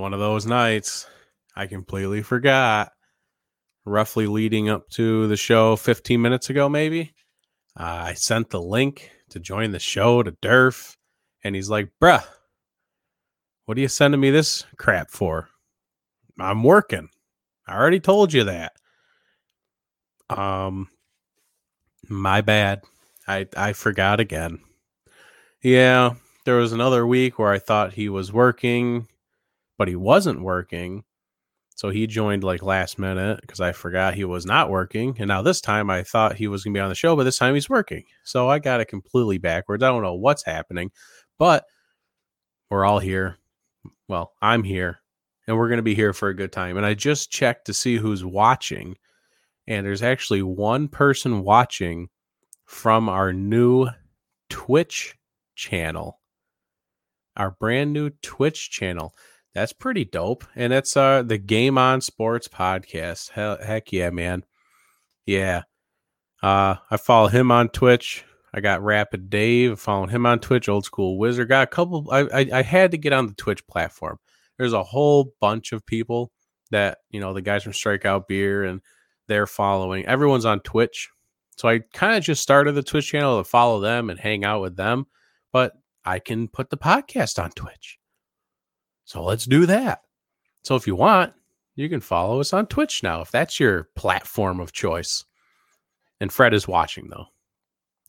one of those nights I completely forgot. Roughly leading up to the show 15 minutes ago, maybe. Uh, I sent the link to join the show to Durf, and he's like, bruh, what are you sending me this crap for? I'm working. I already told you that. Um, my bad. I I forgot again. Yeah, there was another week where I thought he was working, but he wasn't working. So he joined like last minute because I forgot he was not working. And now this time I thought he was going to be on the show, but this time he's working. So I got it completely backwards. I don't know what's happening, but we're all here. Well, I'm here and we're going to be here for a good time. And I just checked to see who's watching. And there's actually one person watching from our new Twitch channel, our brand new Twitch channel. That's pretty dope. And it's uh the Game On Sports podcast. Hell, heck yeah, man. Yeah. Uh I follow him on Twitch. I got Rapid Dave following him on Twitch, Old School Wizard. Got a couple I, I I had to get on the Twitch platform. There's a whole bunch of people that, you know, the guys from Strikeout Beer and they're following. Everyone's on Twitch. So I kind of just started the Twitch channel to follow them and hang out with them but I can put the podcast on Twitch. So let's do that. So if you want, you can follow us on Twitch now if that's your platform of choice. And Fred is watching though.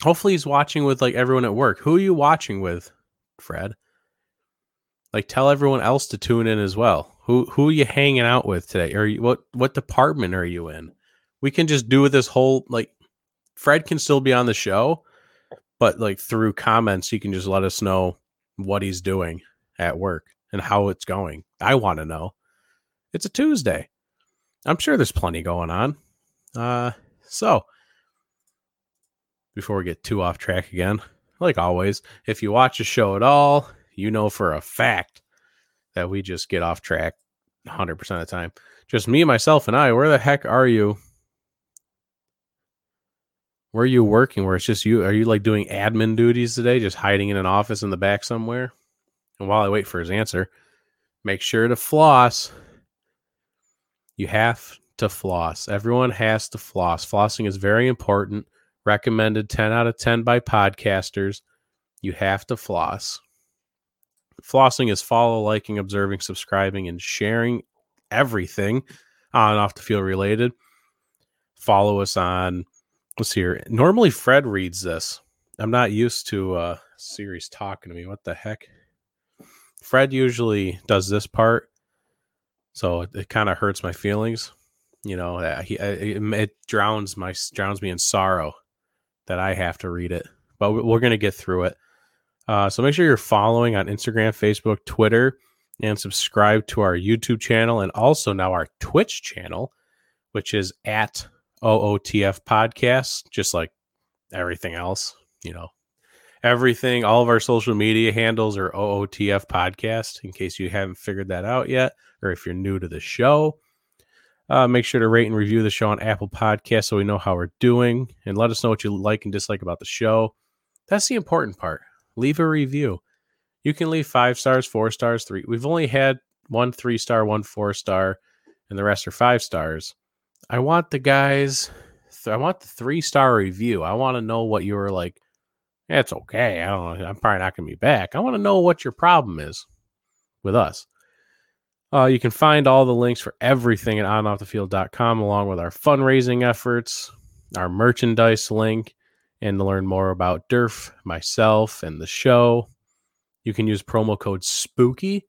Hopefully he's watching with like everyone at work. Who are you watching with, Fred? Like tell everyone else to tune in as well. Who who are you hanging out with today? Or what what department are you in? We can just do with this whole like Fred can still be on the show, but like through comments, you can just let us know what he's doing at work and how it's going. I want to know. It's a Tuesday. I'm sure there's plenty going on. Uh, so before we get too off track again, like always, if you watch a show at all, you know for a fact that we just get off track 100% of the time. Just me, myself, and I. Where the heck are you where are you working? Where it's just you? Are you like doing admin duties today, just hiding in an office in the back somewhere? And while I wait for his answer, make sure to floss. You have to floss. Everyone has to floss. Flossing is very important. Recommended 10 out of 10 by podcasters. You have to floss. Flossing is follow, liking, observing, subscribing, and sharing everything on off the field related. Follow us on let's see here. Normally Fred reads this. I'm not used to uh Siri's talking to me. What the heck? Fred usually does this part, so it, it kind of hurts my feelings. You know, uh, he it, it, drowns my drowns me in sorrow that I have to read it. But we're gonna get through it. Uh, so make sure you're following on Instagram, Facebook, Twitter, and subscribe to our YouTube channel and also now our Twitch channel, which is at OOTF podcast, just like everything else, you know. Everything, all of our social media handles are OOTF podcast, in case you haven't figured that out yet, or if you're new to the show. Uh, make sure to rate and review the show on Apple Podcasts so we know how we're doing and let us know what you like and dislike about the show. That's the important part. Leave a review. You can leave five stars, four stars, three. We've only had one three star, one four star, and the rest are five stars. I want the guys. I want the three star review. I want to know what you were like. It's okay. I don't. I'm probably not going to be back. I want to know what your problem is with us. Uh, you can find all the links for everything at onoffthefield.com, along with our fundraising efforts, our merchandise link, and to learn more about Durf, myself, and the show. You can use promo code SPOOKY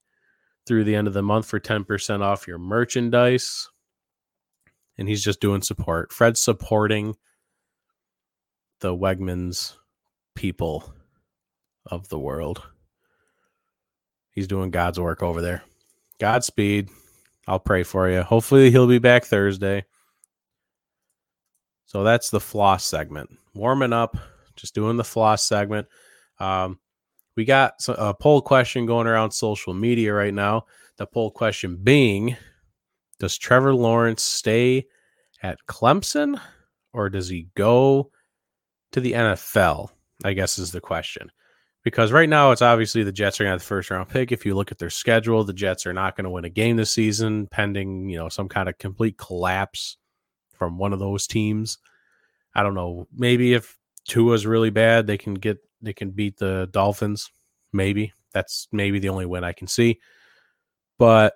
through the end of the month for 10% off your merchandise and he's just doing support. Fred's supporting the Wegmans people of the world. He's doing God's work over there. Godspeed. I'll pray for you. Hopefully, he'll be back Thursday. So that's the floss segment. Warming up, just doing the floss segment. Um, we got a poll question going around social media right now. The poll question being does Trevor Lawrence stay at Clemson or does he go to the NFL? I guess is the question. because right now it's obviously the Jets are going to have the first round pick. If you look at their schedule, the Jets are not going to win a game this season, pending you know some kind of complete collapse from one of those teams. I don't know. Maybe if Tua's really bad, they can get they can beat the Dolphins. Maybe that's maybe the only win I can see. But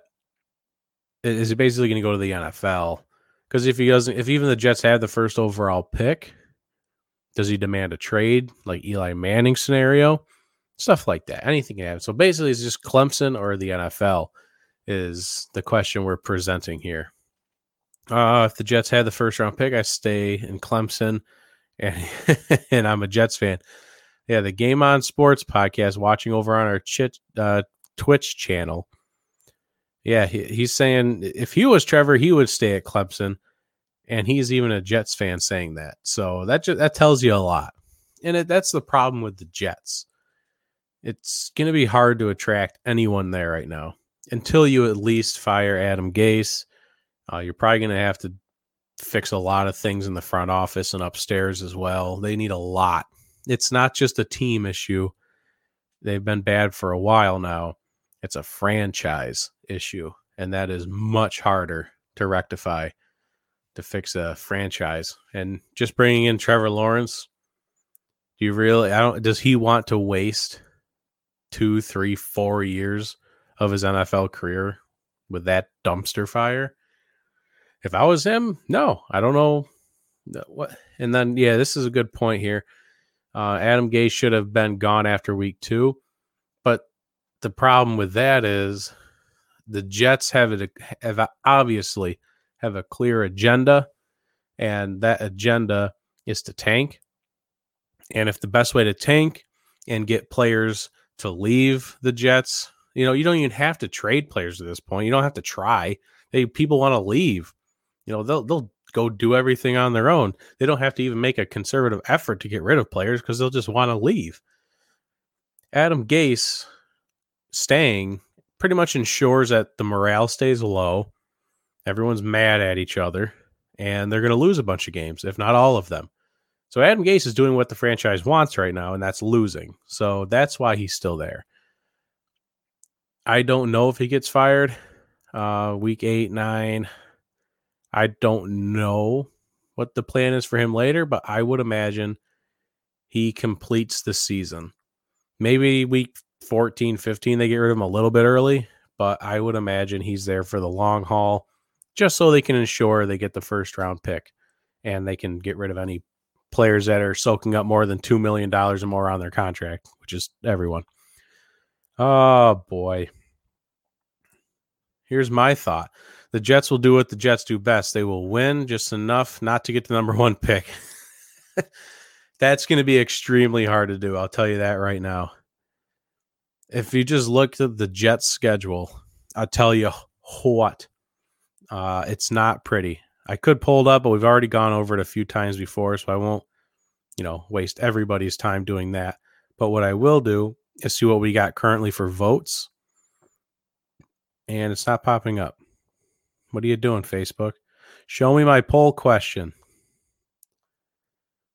is it basically going to go to the NFL? Because if he doesn't, if even the Jets have the first overall pick, does he demand a trade like Eli Manning scenario? Stuff like that. Anything can happen. So basically, it's just Clemson or the NFL is the question we're presenting here. Uh, if the Jets had the first round pick, I stay in Clemson, and and I'm a Jets fan. Yeah, the Game On Sports podcast, watching over on our chit, uh, Twitch channel. Yeah, he, he's saying if he was Trevor, he would stay at Clemson, and he's even a Jets fan saying that. So that that tells you a lot, and it, that's the problem with the Jets. It's going to be hard to attract anyone there right now until you at least fire Adam Gase uh, you're probably going to have to fix a lot of things in the front office and upstairs as well. They need a lot. It's not just a team issue. They've been bad for a while now. It's a franchise issue, and that is much harder to rectify to fix a franchise. And just bringing in Trevor Lawrence, do you really? I don't. Does he want to waste two, three, four years of his NFL career with that dumpster fire? If I was him, no, I don't know what. And then, yeah, this is a good point here. Uh, Adam Gase should have been gone after week two, but the problem with that is the Jets have it have obviously have a clear agenda, and that agenda is to tank. And if the best way to tank and get players to leave the Jets, you know, you don't even have to trade players at this point. You don't have to try. They people want to leave you know they'll they'll go do everything on their own. They don't have to even make a conservative effort to get rid of players because they'll just want to leave. Adam Gase staying pretty much ensures that the morale stays low. Everyone's mad at each other, and they're going to lose a bunch of games, if not all of them. So Adam Gase is doing what the franchise wants right now, and that's losing. So that's why he's still there. I don't know if he gets fired. Uh, week eight, nine. I don't know what the plan is for him later, but I would imagine he completes the season. Maybe week 14, 15, they get rid of him a little bit early, but I would imagine he's there for the long haul just so they can ensure they get the first round pick and they can get rid of any players that are soaking up more than $2 million or more on their contract, which is everyone. Oh, boy. Here's my thought the Jets will do what the Jets do best. They will win just enough not to get the number one pick. That's going to be extremely hard to do. I'll tell you that right now. If you just look at the Jets schedule, I'll tell you what. Uh, it's not pretty. I could pull it up, but we've already gone over it a few times before, so I won't, you know, waste everybody's time doing that. But what I will do is see what we got currently for votes. And it's not popping up. What are you doing, Facebook? Show me my poll question.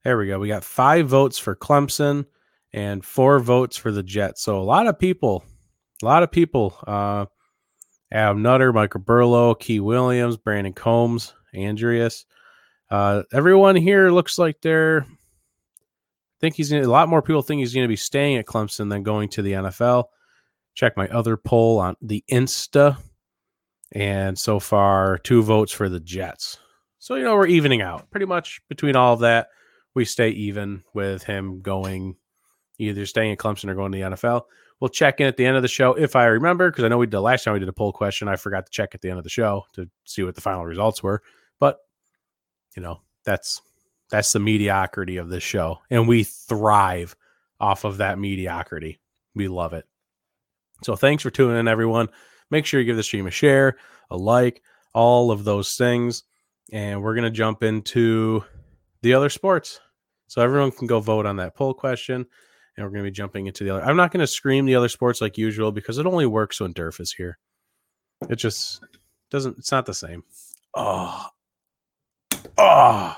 There we go. We got five votes for Clemson and four votes for the Jets. So a lot of people, a lot of people. Uh, Adam Nutter, Michael Burlow, Key Williams, Brandon Combs, Andreas. Uh, everyone here looks like they're. I think he's gonna, a lot more people think he's going to be staying at Clemson than going to the NFL. Check my other poll on the Insta and so far two votes for the Jets. So you know we're evening out pretty much between all of that. We stay even with him going either staying at Clemson or going to the NFL. We'll check in at the end of the show if I remember because I know we did last time we did a poll question. I forgot to check at the end of the show to see what the final results were. But you know that's that's the mediocrity of this show, and we thrive off of that mediocrity. We love it. So thanks for tuning in, everyone. Make sure you give the stream a share, a like, all of those things. And we're to jump into the other sports. So everyone can go vote on that poll question. And we're going to be jumping into the other. I'm not going to scream the other sports like usual because it only works when Durf is here. It just doesn't, it's not the same. Oh, oh,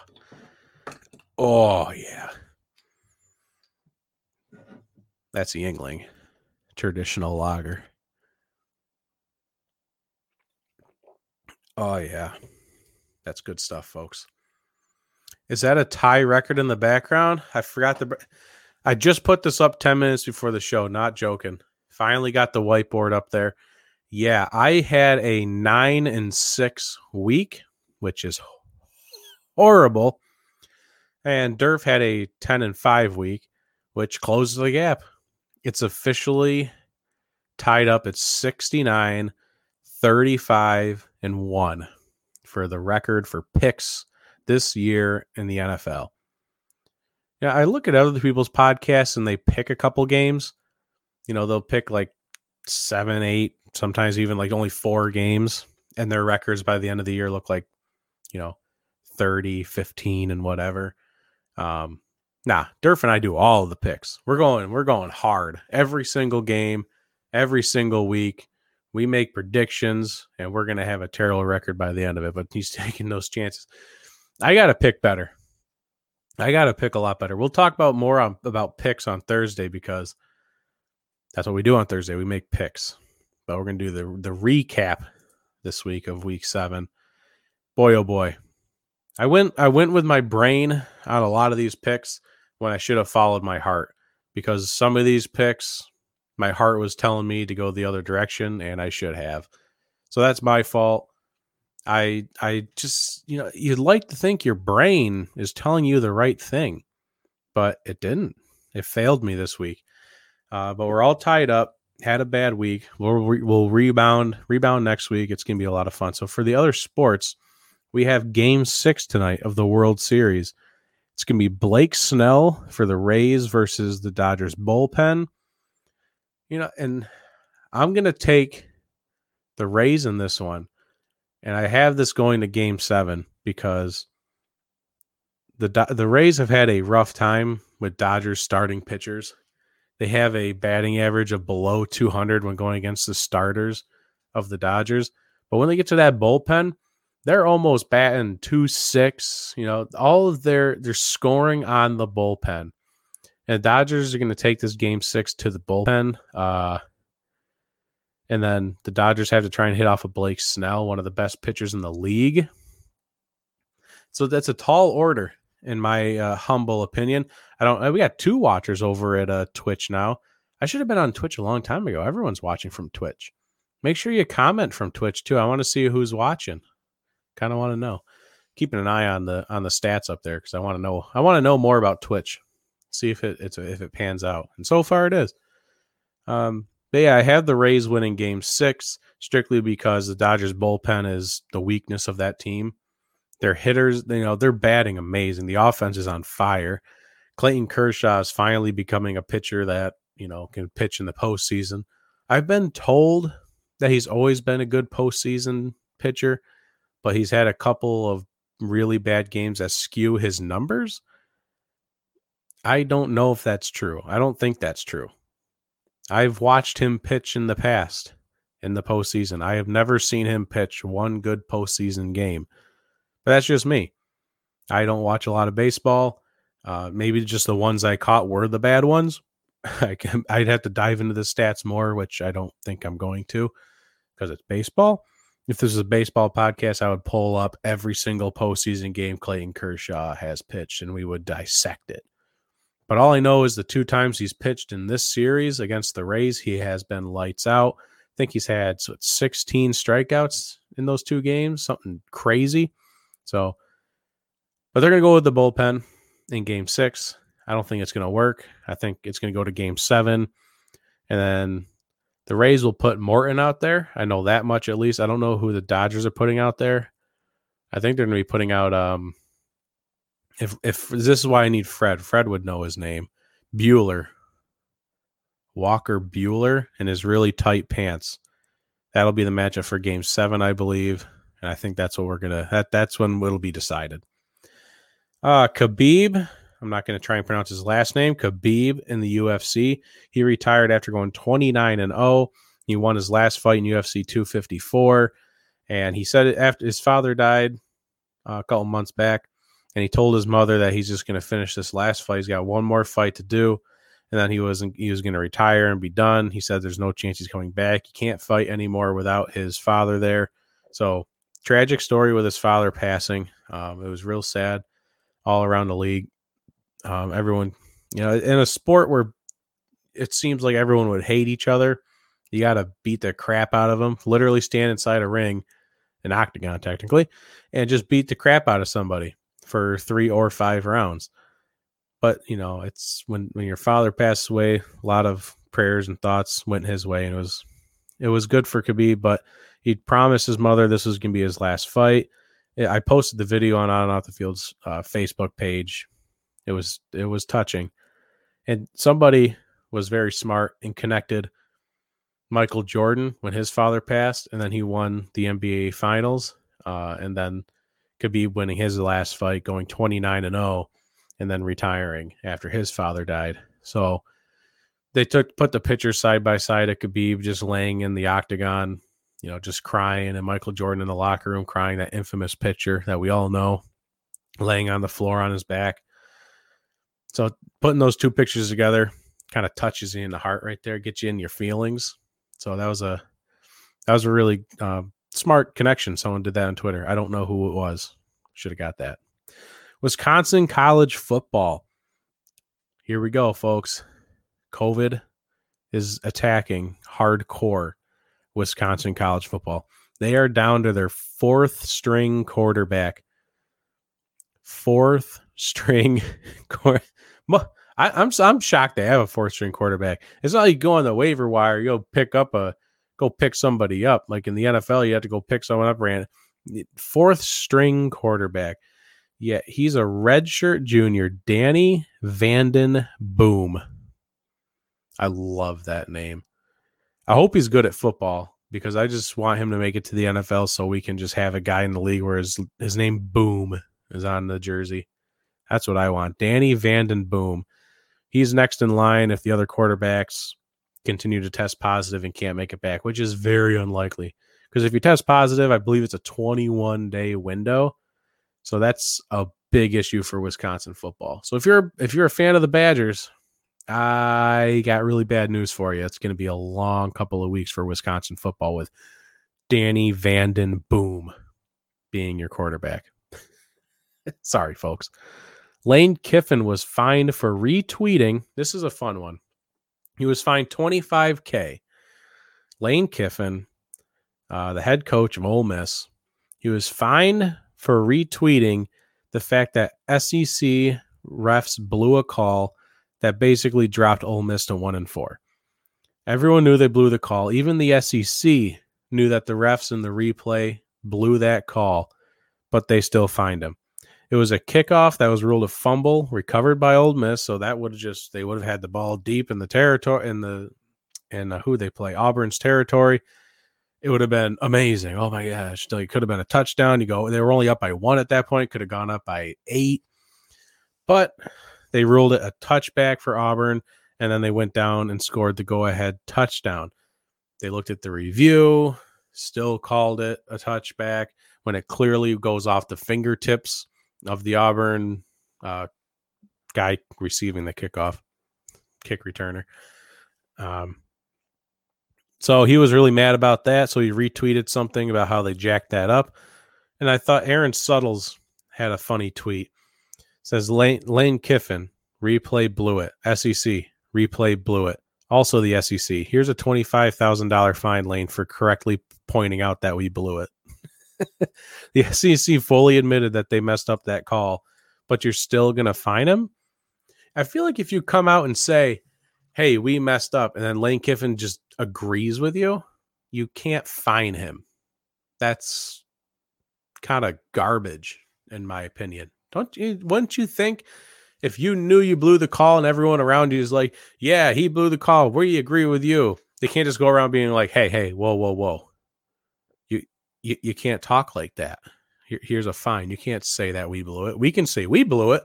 oh, yeah. That's the Yuengling traditional lager. Oh yeah. That's good stuff, folks. Is that a tie record in the background? I forgot the I just put this up 10 minutes before the show, not joking. Finally got the whiteboard up there. Yeah, I had a 9 and 6 week, which is horrible. And Durf had a 10 and 5 week, which closes the gap. It's officially tied up at 69, 35, and 1 for the record for picks this year in the NFL. Yeah, I look at other people's podcasts and they pick a couple games. You know, they'll pick like seven, eight, sometimes even like only four games, and their records by the end of the year look like, you know, 30, 15, and whatever. Um, nah, Durf and I do all of the picks. We're going, we're going hard every single game, every single week. We make predictions, and we're gonna have a terrible record by the end of it. But he's taking those chances. I got to pick better. I got to pick a lot better. We'll talk about more on, about picks on Thursday because that's what we do on Thursday. We make picks. But we're to do the the recap this week of week 7. Boy oh boy. I went I went with my brain on a lot of these picks when I should have followed my heart because some of these picks my heart was telling me to go the other direction and I should have. So that's my fault. I I just you know you'd like to think your brain is telling you the right thing, but it didn't. It failed me this week. Uh, but we're all tied up. Had a bad week. We'll we'll rebound rebound next week. It's gonna be a lot of fun. So for the other sports, we have Game Six tonight of the World Series. It's gonna be Blake Snell for the Rays versus the Dodgers bullpen. You know, and I'm gonna take the Rays in this one and I have this going to game seven because the the Rays have had a rough time with Dodgers starting pitchers. They have a batting average of below 200 when going against the starters of the Dodgers. But when they get to that bullpen, they're almost batting two six. You know, all of their they're scoring on the bullpen. And the Dodgers are going to take this game six to the bullpen. Uh, and then the Dodgers have to try and hit off of Blake Snell, one of the best pitchers in the league. So that's a tall order, in my uh, humble opinion. I don't. We got two watchers over at uh, Twitch now. I should have been on Twitch a long time ago. Everyone's watching from Twitch. Make sure you comment from Twitch too. I want to see who's watching. Kind of want to know. Keeping an eye on the on the stats up there because I want to know. I want to know more about Twitch. See if it it's if it pans out. And so far it is. Um, yeah, I have the Rays winning game six strictly because the Dodgers bullpen is the weakness of that team. Their hitters, you know, they're batting amazing. The offense is on fire. Clayton Kershaw is finally becoming a pitcher that, you know, can pitch in the postseason. I've been told that he's always been a good postseason pitcher, but he's had a couple of really bad games that skew his numbers. I don't know if that's true. I don't think that's true. I've watched him pitch in the past in the postseason. I have never seen him pitch one good postseason game. But that's just me. I don't watch a lot of baseball. Uh, maybe just the ones I caught were the bad ones. I can, I'd have to dive into the stats more, which I don't think I'm going to because it's baseball. If this is a baseball podcast, I would pull up every single postseason game Clayton Kershaw has pitched and we would dissect it. But all I know is the two times he's pitched in this series against the Rays, he has been lights out. I think he's had so 16 strikeouts in those two games, something crazy. So, but they're going to go with the bullpen in game six. I don't think it's going to work. I think it's going to go to game seven. And then the Rays will put Morton out there. I know that much at least. I don't know who the Dodgers are putting out there. I think they're going to be putting out um, if if this is why I need Fred, Fred would know his name. Buehler. Walker Buehler in his really tight pants. That'll be the matchup for game seven, I believe. And I think that's what we're gonna that that's when it'll be decided. Uh Khabib, I'm not gonna try and pronounce his last name. Khabib in the UFC. He retired after going 29 and 0. He won his last fight in UFC 254. And he said after his father died uh, a couple months back and he told his mother that he's just going to finish this last fight. He's got one more fight to do, and then he wasn't he was going to retire and be done. He said there's no chance he's coming back. He can't fight anymore without his father there. So tragic story with his father passing. Um, it was real sad all around the league. Um, everyone, you know, in a sport where it seems like everyone would hate each other, you got to beat the crap out of them. Literally stand inside a ring, an octagon technically, and just beat the crap out of somebody for three or five rounds. But you know it's when when your father passed away a lot of prayers and thoughts went his way and it was it was good for Khabib but he promised his mother this was going to be his last fight. I posted the video on on off the field's uh, Facebook page. It was it was touching. And somebody was very smart and connected Michael Jordan when his father passed and then he won the NBA finals uh, and then Khabib winning his last fight going 29 and 0 and then retiring after his father died. So they took put the pictures side by side of Khabib just laying in the octagon, you know, just crying, and Michael Jordan in the locker room crying that infamous picture that we all know, laying on the floor on his back. So putting those two pictures together kind of touches you in the heart right there, gets you in your feelings. So that was a that was a really uh, smart connection. Someone did that on Twitter. I don't know who it was. Should have got that. Wisconsin college football. Here we go, folks. COVID is attacking hardcore Wisconsin college football. They are down to their fourth string quarterback. Fourth string. I, I'm I'm shocked they have a fourth string quarterback. It's not like you go on the waiver wire, you go pick up a go pick somebody up. Like in the NFL, you have to go pick someone up. Ran fourth string quarterback. Yeah, he's a redshirt junior, Danny Vanden Boom. I love that name. I hope he's good at football because I just want him to make it to the NFL so we can just have a guy in the league where his, his name Boom is on the jersey. That's what I want. Danny Vanden Boom. He's next in line if the other quarterbacks continue to test positive and can't make it back, which is very unlikely. Because if you test positive, I believe it's a 21 day window. So that's a big issue for Wisconsin football. So if you're if you're a fan of the Badgers, I got really bad news for you. It's going to be a long couple of weeks for Wisconsin football with Danny Vanden Boom being your quarterback. Sorry, folks. Lane Kiffin was fined for retweeting. This is a fun one. He was fined 25K. Lane Kiffin, uh, the head coach of Ole Miss, he was fined for retweeting the fact that SEC refs blew a call that basically dropped Ole Miss to one and four. Everyone knew they blew the call. Even the SEC knew that the refs in the replay blew that call, but they still fined him. It was a kickoff that was ruled a fumble, recovered by Ole Miss, so that would have just they would have had the ball deep in the territory in the in uh, who they play Auburn's territory it would have been amazing. Oh my gosh, it could have been a touchdown. You go, they were only up by one at that point, could have gone up by eight, but they ruled it a touchback for Auburn, and then they went down and scored the go ahead touchdown. They looked at the review, still called it a touchback when it clearly goes off the fingertips of the Auburn uh, guy receiving the kickoff, kick returner. Um, so he was really mad about that. So he retweeted something about how they jacked that up. And I thought Aaron Suttles had a funny tweet. It says Lane, Lane Kiffin, replay blew it. SEC, replay blew it. Also the SEC. Here's a $25,000 fine, Lane, for correctly pointing out that we blew it. the SEC fully admitted that they messed up that call, but you're still going to fine him? I feel like if you come out and say, hey, we messed up, and then Lane Kiffin just agrees with you, you can't fine him. That's kind of garbage, in my opinion. Don't you? Wouldn't you think if you knew you blew the call and everyone around you is like, yeah, he blew the call, we agree with you. They can't just go around being like, hey, hey, whoa, whoa, whoa. You you, can't talk like that. Here, here's a fine. You can't say that we blew it. We can say we blew it,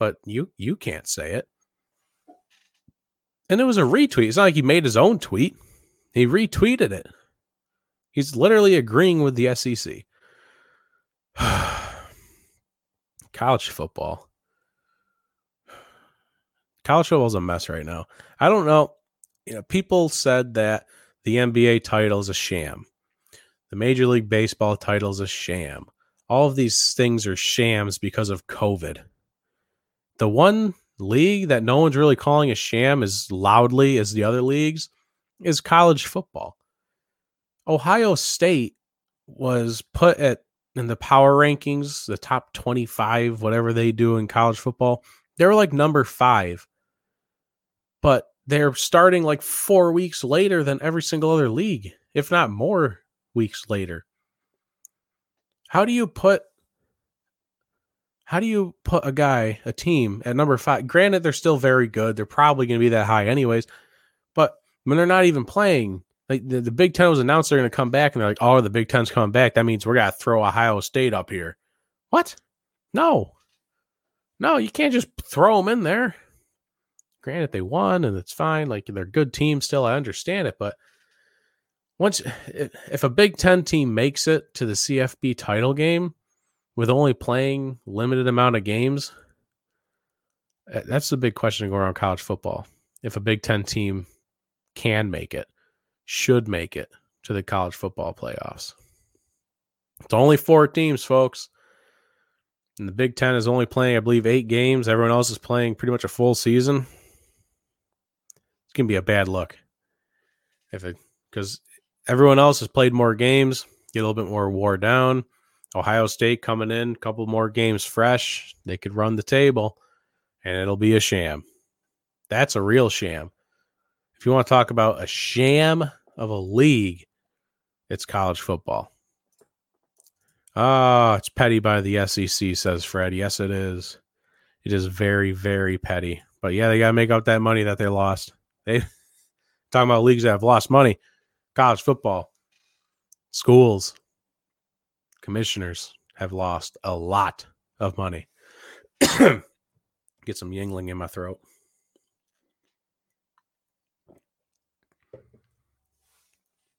but you you can't say it. And it was a retweet. It's not like he made his own tweet. He retweeted it. He's literally agreeing with the SEC. College football. college football is a mess right now. I don't know. You know, people said that the NBA title is a sham. The Major League Baseball title is a sham. All of these things are shams because of COVID. The one league that no one's really calling a sham as loudly as the other leagues is college football. Ohio State was put at in the power rankings, the top 25, whatever they do in college football. They were like number five. But they're starting like four weeks later than every single other league, if not more weeks later. How do you put how do you put a guy, a team at number five? Granted, they're still very good. They're probably going to be that high anyways. But when they're not even playing, like the, the Big Ten was announced they're going to come back, and they're like, "Oh, the Big Ten's coming back. That means we're going to throw Ohio State up here." What? No, no, you can't just throw them in there. Granted, they won, and it's fine. Like they're a good team still. I understand it, but once if a Big Ten team makes it to the CFB title game with only playing limited amount of games, eh, that's the big question going around college football. If a Big Ten team can make it, should make it to the college football playoffs. It's only four teams, folks. And the Big Ten is only playing, I believe, eight games. Everyone else is playing pretty much a full season. It's gonna be a bad look. If it because everyone else has played more games, get a little bit more wore down. Ohio State coming in, a couple more games fresh. They could run the table and it'll be a sham. That's a real sham. If you want to talk about a sham of a league, it's college football. Ah, oh, it's petty by the SEC, says Fred. Yes, it is. It is very, very petty. But yeah, they got to make up that money that they lost. They talking about leagues that have lost money college football, schools, commissioners have lost a lot of money. Get some Yuengling in my throat.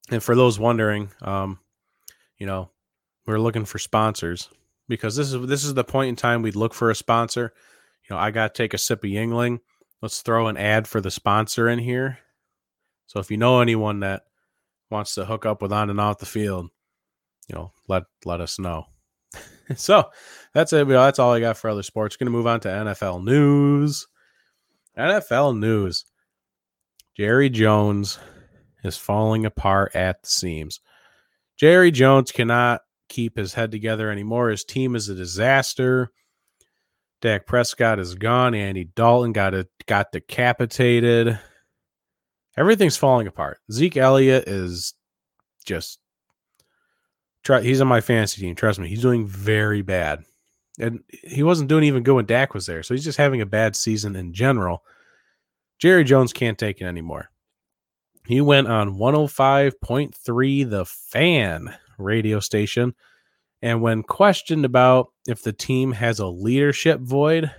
And for those wondering, um, you know, we're looking for sponsors because this is this is the point in time we'd look for a sponsor. You know, I got to take a sip of Yuengling. Let's throw an ad for the sponsor in here. So if you know anyone that wants to hook up with on and off the field, you know, let let us know. so that's it. You know, That's all I got for other sports. Going to move on to NFL news. NFL news. Jerry Jones is falling apart at the seams. Jerry Jones cannot keep his head together anymore. His team is a disaster. Dak Prescott is gone. Andy Dalton got a, got decapitated. Everything's falling apart. Zeke Elliott is just try he's on my fantasy team. Trust me, he's doing very bad. And he wasn't doing even good when Dak was there. So he's just having a bad season in general. Jerry Jones can't take it anymore. He went on 105.3 the fan radio station. And when questioned about if the team has a leadership void,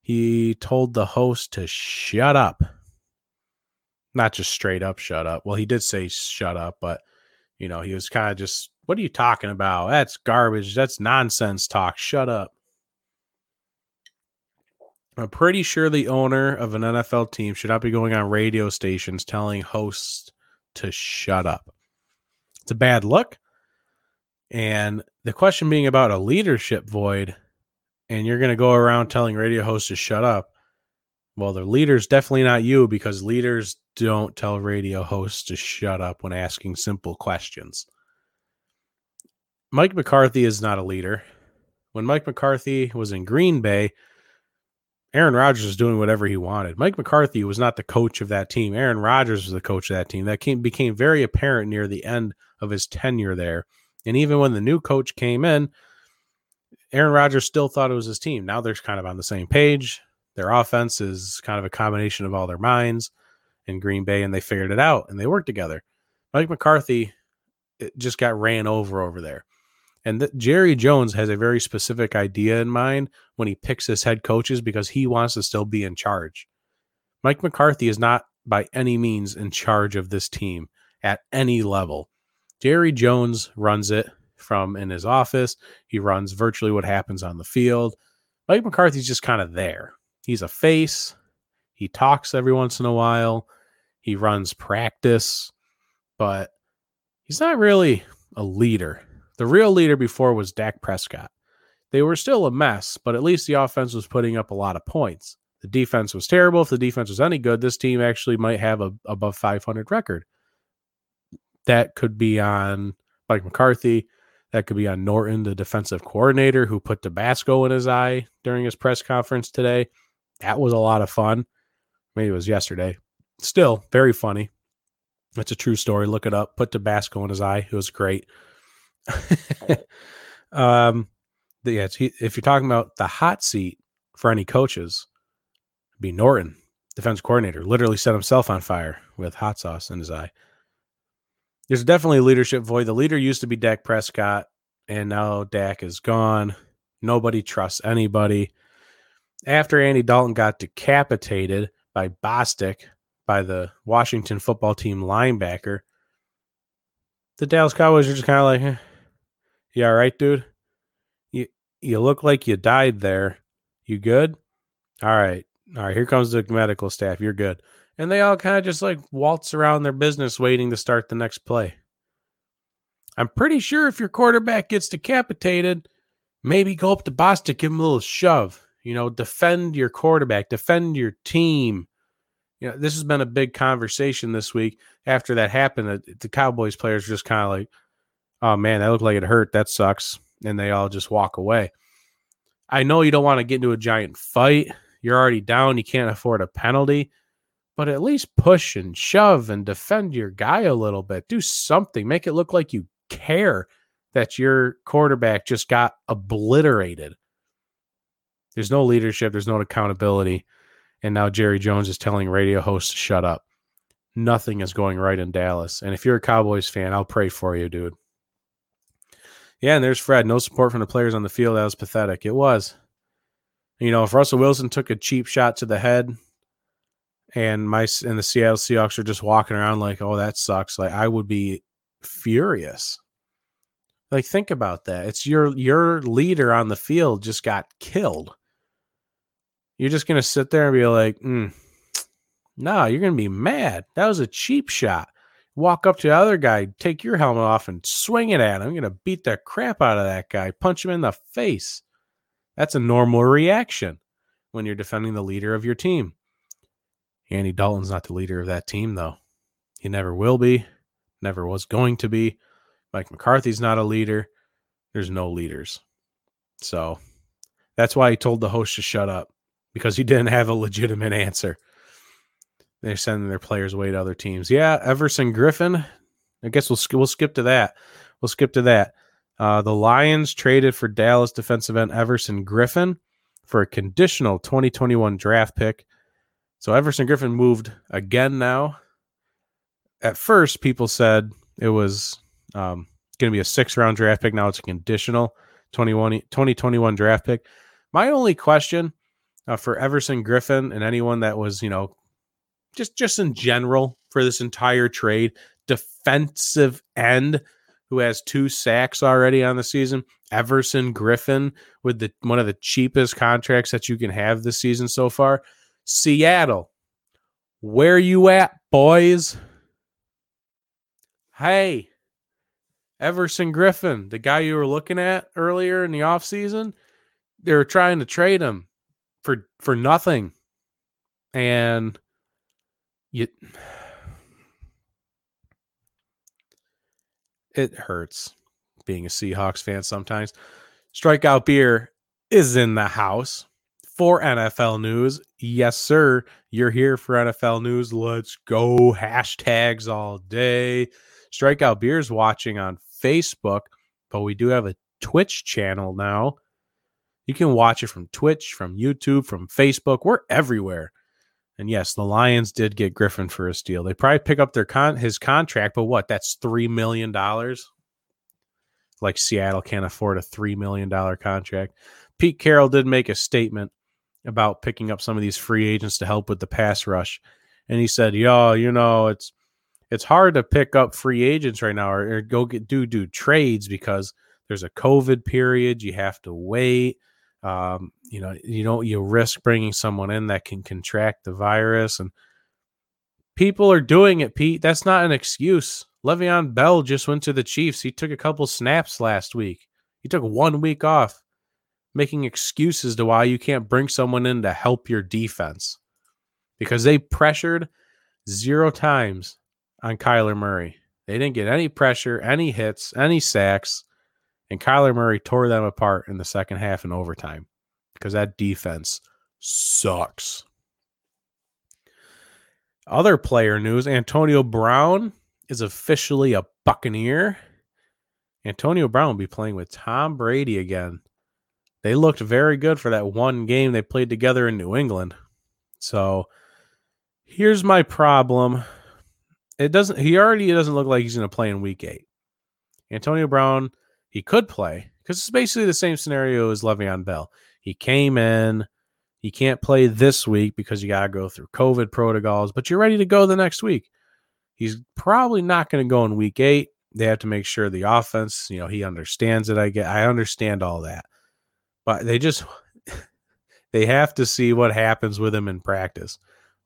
he told the host to shut up not just straight up shut up. Well, he did say shut up, but you know, he was kind of just, what are you talking about? That's garbage. That's nonsense talk. Shut up. I'm pretty sure the owner of an NFL team should not be going on radio stations telling hosts to shut up. It's a bad look. And the question being about a leadership void, and you're going to go around telling radio hosts to shut up. Well, the leader's definitely not you because leaders don't tell radio hosts to shut up when asking simple questions. Mike McCarthy is not a leader. When Mike McCarthy was in Green Bay, Aaron Rodgers was doing whatever he wanted. Mike McCarthy was not the coach of that team. Aaron Rodgers was the coach of that team. That came, became very apparent near the end of his tenure there. And even when the new coach came in, Aaron Rodgers still thought it was his team. Now they're kind of on the same page. Their offense is kind of a combination of all their minds in Green Bay, and they figured it out and they worked together. Mike McCarthy just got ran over over there. And Jerry Jones has a very specific idea in mind when he picks his head coaches because he wants to still be in charge. Mike McCarthy is not by any means in charge of this team at any level. Jerry Jones runs it from in his office. He runs virtually what happens on the field. Mike McCarthy's just kind of there. He's a face. He talks every once in a while. He runs practice, but he's not really a leader. The real leader before was Dak Prescott. They were still a mess, but at least the offense was putting up a lot of points. The defense was terrible. If the defense was any good, this team actually might have a above 500 record. That could be on Mike McCarthy. That could be on Norton, the defensive coordinator, who put Tabasco in his eye during his press conference today. That was a lot of fun. Maybe it was yesterday. Still very funny. It's a true story. Look it up. Put Tabasco in his eye. It was great. um, yeah, if you're talking about the hot seat for any coaches, be Norton, defense coordinator, literally set himself on fire with hot sauce in his eye. There's definitely a leadership void. The leader used to be Dak Prescott, and now Dak is gone. Nobody trusts anybody. After Andy Dalton got decapitated by Bostic, by the Washington football team linebacker, the Dallas Cowboys are just kind of like, eh, "You all right, dude? You you look like you died there. You good? All right, all right. Here comes the medical staff. You're good." And they all kind of just like waltz around their business, waiting to start the next play. I'm pretty sure if your quarterback gets decapitated, maybe go up to Bostic, give him a little shove. You know, defend your quarterback, defend your team you know, this has been a big conversation this week after that happened. The Cowboys players just kind of like, oh man, that looked like it hurt. That sucks. And they all just walk away. I know you don't want to get into a giant fight. You're already down. You can't afford a penalty, but at least push and shove and defend your guy a little bit. Do something. Make it look like you care that your quarterback just got obliterated. There's no leadership, there's no accountability. And now Jerry Jones is telling radio hosts to shut up. Nothing is going right in Dallas. And if you're a Cowboys fan, I'll pray for you, dude. Yeah, and there's Fred. No support from the players on the field. That was pathetic. It was. You know, if Russell Wilson took a cheap shot to the head and my and the Seattle Seahawks are just walking around like, oh, that sucks. Like I would be furious. Like think about that. It's your your leader on the field just got killed. You're just gonna sit there and be like, mm, "No, you're gonna be mad. That was a cheap shot." Walk up to the other guy, take your helmet off, and swing it at him. I'm gonna beat the crap out of that guy, punch him in the face. That's a normal reaction when you're defending the leader of your team. Andy Dalton's not the leader of that team, though. He never will be, never was going to be. Mike McCarthy's not a leader. There's no leaders. So that's why he told the host to shut up because he didn't have a legitimate answer. They're sending their players away to other teams. Yeah, Everson Griffen. I guess we'll we'll skip to that. We'll skip to that. Uh, the Lions traded for Dallas defensive end Everson Griffen for a conditional 2021 draft pick. So Everson Griffen moved again now. At first, people said it was um, going to be a six round draft pick. Now it's a conditional 2021 draft pick. My only question uh, for Everson Griffen and anyone that was, you know, just just in general for this entire trade, defensive end who has two sacks already on the season. Everson Griffen with the one of the cheapest contracts that you can have this season so far. Seattle, where you at, boys? Hey, Everson Griffin, the guy you were looking at earlier in the offseason, they were trying to trade him for for nothing. And you it hurts being a Seahawks fan sometimes. Strikeout beer is in the house for NFL news. Yes, sir. You're here for NFL news. Let's go. Hashtags all day. Strikeout beers watching on Facebook, but we do have a Twitch channel now. You can watch it from Twitch, from YouTube, from Facebook. We're everywhere. And yes, the Lions did get Griffen for a steal. They probably pick up their con his contract, but what? That's three million dollars. Like Seattle can't afford a three million dollar contract. Pete Carroll did make a statement about picking up some of these free agents to help with the pass rush, and he said, "Yo, you know, it's it's hard to pick up free agents right now, or, or go get do do trades because there's a COVID period. You have to wait." Um, you know, you don't you risk bringing someone in that can contract the virus, and people are doing it. Pete, that's not an excuse. Le'Veon Bell just went to the Chiefs. He took a couple snaps last week. He took one week off, making excuses to why you can't bring someone in to help your defense because they pressured zero times on Kyler Murray. They didn't get any pressure, any hits, any sacks. And Kyler Murray tore them apart in the second half and overtime because that defense sucks. Other player news Antonio Brown is officially a Buccaneer. Antonio Brown will be playing with Tom Brady again. They looked very good for that one game they played together in New England. So here's my problem. It doesn't he already doesn't look like he's going to play in week 8. Antonio Brown, he could play because it's basically the same scenario as Le'Veon Bell. He came in, he can't play this week because you got to go through COVID protocols, but you're ready to go the next week. He's probably not going to go in week 8. They have to make sure the offense, you know, he understands it. I get I understand all that. But they just they have to see what happens with him in practice.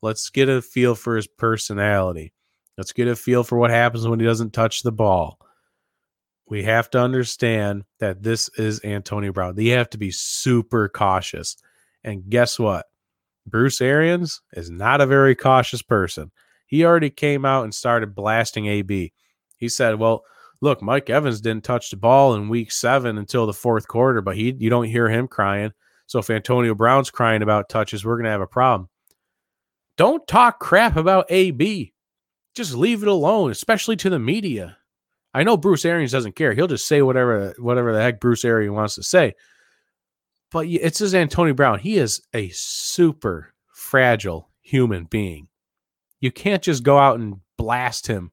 Let's get a feel for his personality. Let's get a feel for what happens when he doesn't touch the ball. We have to understand that this is Antonio Brown. They have to be super cautious. And guess what? Bruce Arians is not a very cautious person. He already came out and started blasting AB. He said, "Well, look, Mike Evans didn't touch the ball in week 7 until the fourth quarter, but he you don't hear him crying. So if Antonio Brown's crying about touches, we're going to have a problem." Don't talk crap about AB. Just leave it alone, especially to the media. I know Bruce Arians doesn't care. He'll just say whatever whatever the heck Bruce Arians wants to say. But it's his Antonio Brown. He is a super fragile human being. You can't just go out and blast him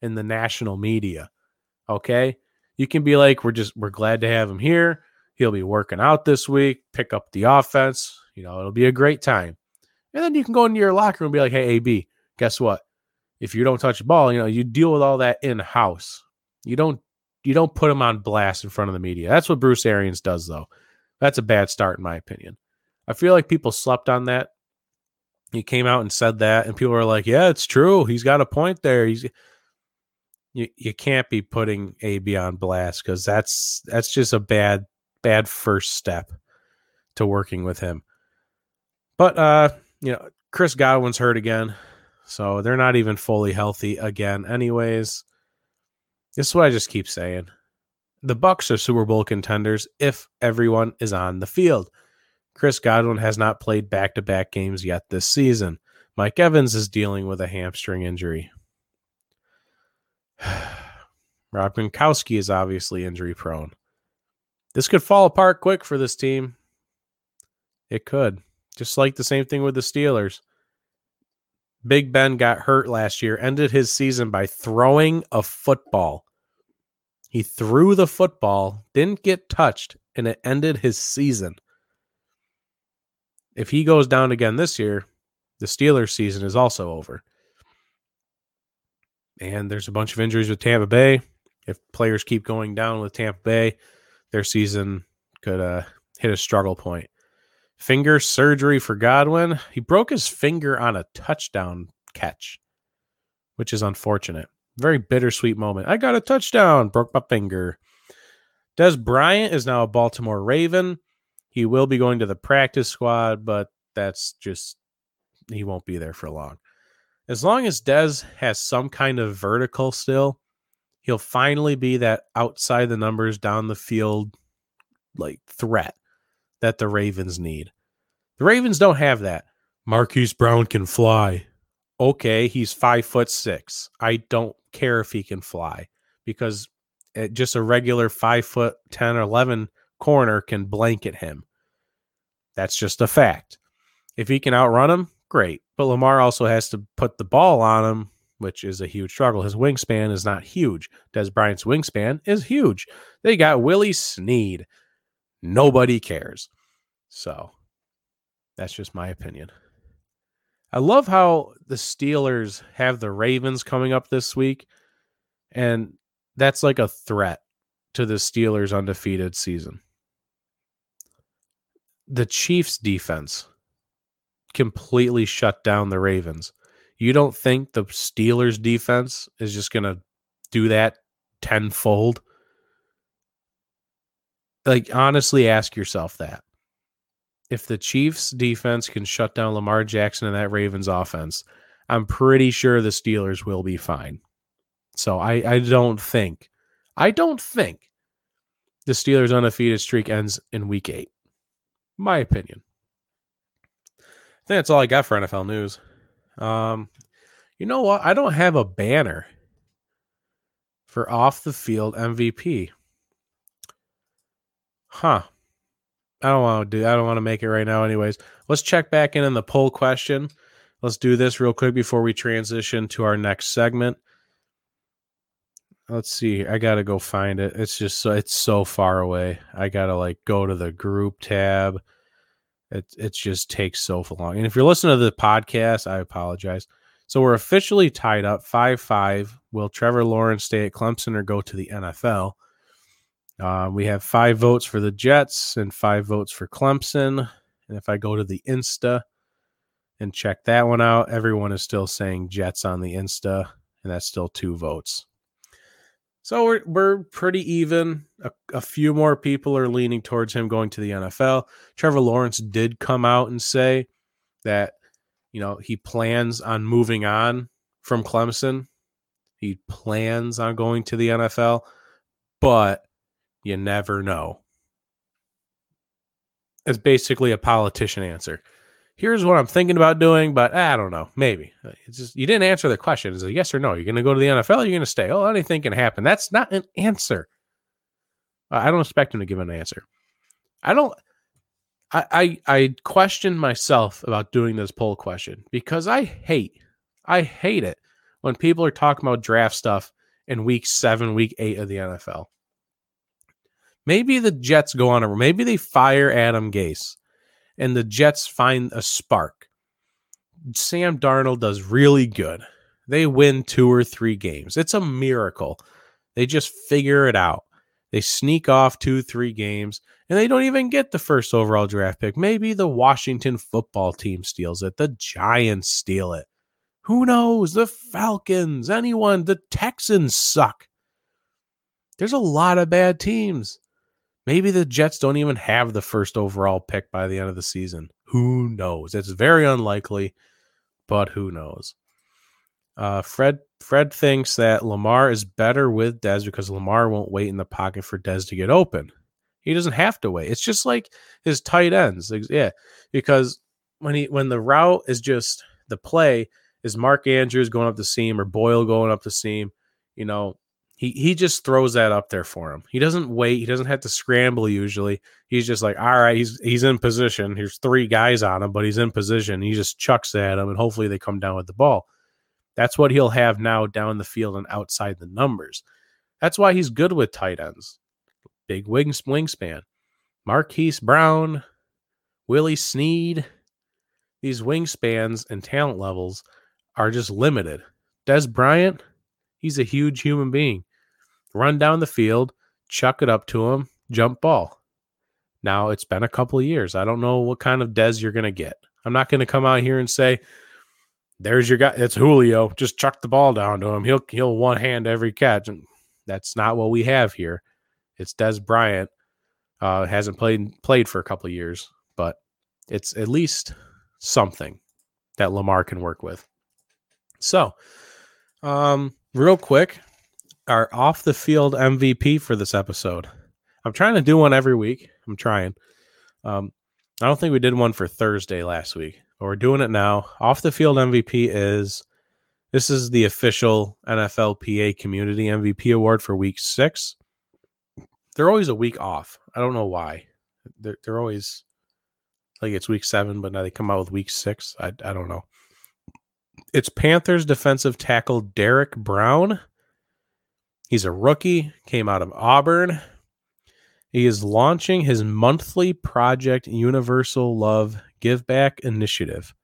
in the national media. Okay? You can be like, we're just we're glad to have him here. He'll be working out this week, pick up the offense. You know, it'll be a great time. And then you can go into your locker room and be like, hey, AB, guess what? If you don't touch the ball, you know, you deal with all that in house. You don't you don't put him on blast in front of the media. That's what Bruce Arians does, though. That's a bad start, in my opinion. I feel like people slept on that. He came out and said that, and people were like, "Yeah, it's true. He's got a point there. He's you, you can't be putting AB on blast because that's that's just a bad bad first step to working with him. But uh, you know, Chris Godwin's hurt again, so they're not even fully healthy again. Anyways, this is what I just keep saying. The Bucks are Super Bowl contenders if everyone is on the field. Chris Godwin has not played back-to-back games yet this season. Mike Evans is dealing with a hamstring injury. Rob Gronkowski is obviously injury prone. This could fall apart quick for this team. It could. Just like the same thing with the Steelers. Big Ben got hurt last year, ended his season by throwing a football. He threw the football, didn't get touched, and it ended his season. If he goes down again this year, the Steelers season is also over. And there's a bunch of injuries with Tampa Bay. If players keep going down with Tampa Bay, their season could uh, hit a struggle point. Finger surgery for Godwin. He broke his finger on a touchdown catch, which is unfortunate. Very bittersweet moment. I got a touchdown, broke my finger. Dez Bryant is now a Baltimore Raven. He will be going to the practice squad, but that's just, he won't be there for long. As long as Dez has some kind of vertical still, he'll finally be that outside the numbers, down the field, like threat that the Ravens need. The Ravens don't have that. Marquise Brown can fly. Okay, he's five foot six. I don't care if he can fly because eh, just a regular five foot 10 or 11 corner can blanket him. That's just a fact. If he can outrun him, great. But Lamar also has to put the ball on him, which is a huge struggle. His wingspan is not huge. Dez Bryant's wingspan is huge. They got Willie Snead. Nobody cares. So that's just my opinion. I love how the Steelers have the Ravens coming up this week, and that's like a threat to the Steelers' undefeated season. the Chiefs defense completely shut down the Ravens. You don't think the Steelers defense is just going to do that tenfold? Like, honestly, ask yourself that. If the Chiefs defense can shut down Lamar Jackson and that Ravens offense, I'm pretty sure the Steelers will be fine. So I, I don't think, I don't think the Steelers' undefeated streak ends in week eight. My opinion. I think that's all I got for NFL news. Um, you know what? I don't have a banner for off the field MVP. Huh. I don't want to do I don't want to make it right now anyways. Let's check back in on the poll question. Let's do this real quick before we transition to our next segment. Let's see. I got to go find it. It's just so it's so far away. I got to like go to the group tab. It it just takes so long. And if you're listening to the podcast, I apologize. So we're officially tied up 5-5. Will Trevor Lawrence stay at Clemson or go to the NFL? Uh, we have five votes for the Jets and five votes for Clemson. And if I go to the Insta and check that one out, everyone is still saying Jets on the Insta, and that's still two votes. So we're we're pretty even. A, a, few more people are leaning towards him going to the NFL. Trevor Lawrence did come out and say that you know he plans on moving on from Clemson. He plans on going to the NFL, but you never know. It's basically a politician answer. Here's what I'm thinking about doing, but eh, I don't know. Maybe it's just you didn't answer the question. Is a yes or no? You're going to go to the NFL? you're going to stay? Oh, anything can happen. That's not an answer. I don't expect him to give an answer. I don't. I, I I question myself about doing this poll question because I hate I hate it when people are talking about draft stuff in week seven, week eight of the NFL. Maybe the Jets go on a maybe they fire Adam Gase and the Jets find a spark. Sam Darnold does really good. They win two or three games. It's a miracle. They just figure it out. They sneak off two, three games, and they don't even get the first overall draft pick. Maybe the Washington football team steals it. The Giants steal it. Who knows? The Falcons, anyone, the Texans suck. There's a lot of bad teams. Maybe the Jets don't even have the first overall pick by the end of the season. Who knows? It's very unlikely, but who knows? Uh, Fred Fred thinks that Lamar is better with Dez because Lamar won't wait in the pocket for Dez to get open. He doesn't have to wait. It's just like his tight ends. Yeah, because when he when the route is just the play is Mark Andrews going up the seam or Boyle going up the seam, you know, he he just throws that up there for him. He doesn't wait. He doesn't have to scramble usually. He's just like, all right, he's he's in position. Here's three guys on him, but he's in position. He just chucks at him, and hopefully they come down with the ball. That's what he'll have now down the field and outside the numbers. That's why he's good with tight ends. Big wings wingspan. Marquise Brown, Willie Snead. These wingspans and talent levels are just limited. Dez Bryant, he's a huge human being run down the field, chuck it up to him, jump ball. Now it's been a couple of years. I don't know what kind of Dez you're going to get. I'm not going to come out here and say, "There's your guy. It's Julio. Just chuck the ball down to him. He'll he'll one hand every catch." And that's not what we have here. It's Dez Bryant. Uh, hasn't played played for a couple of years, but it's at least something that Lamar can work with. So, um, real quick, our off the field MVP for this episode. I'm trying to do one every week. I'm trying. Um, I don't think we did one for Thursday last week, but we're doing it now. Off the field MVP is this is the official NFLPA Community MVP Award for Week Six. They're always a week off. I don't know why. They're they're always like it's Week Seven, but now they come out with Week Six. I I don't know. It's Panthers defensive tackle Derrick Brown He's a rookie, came out of Auburn. He is launching his monthly Project Universal Love Give Back initiative.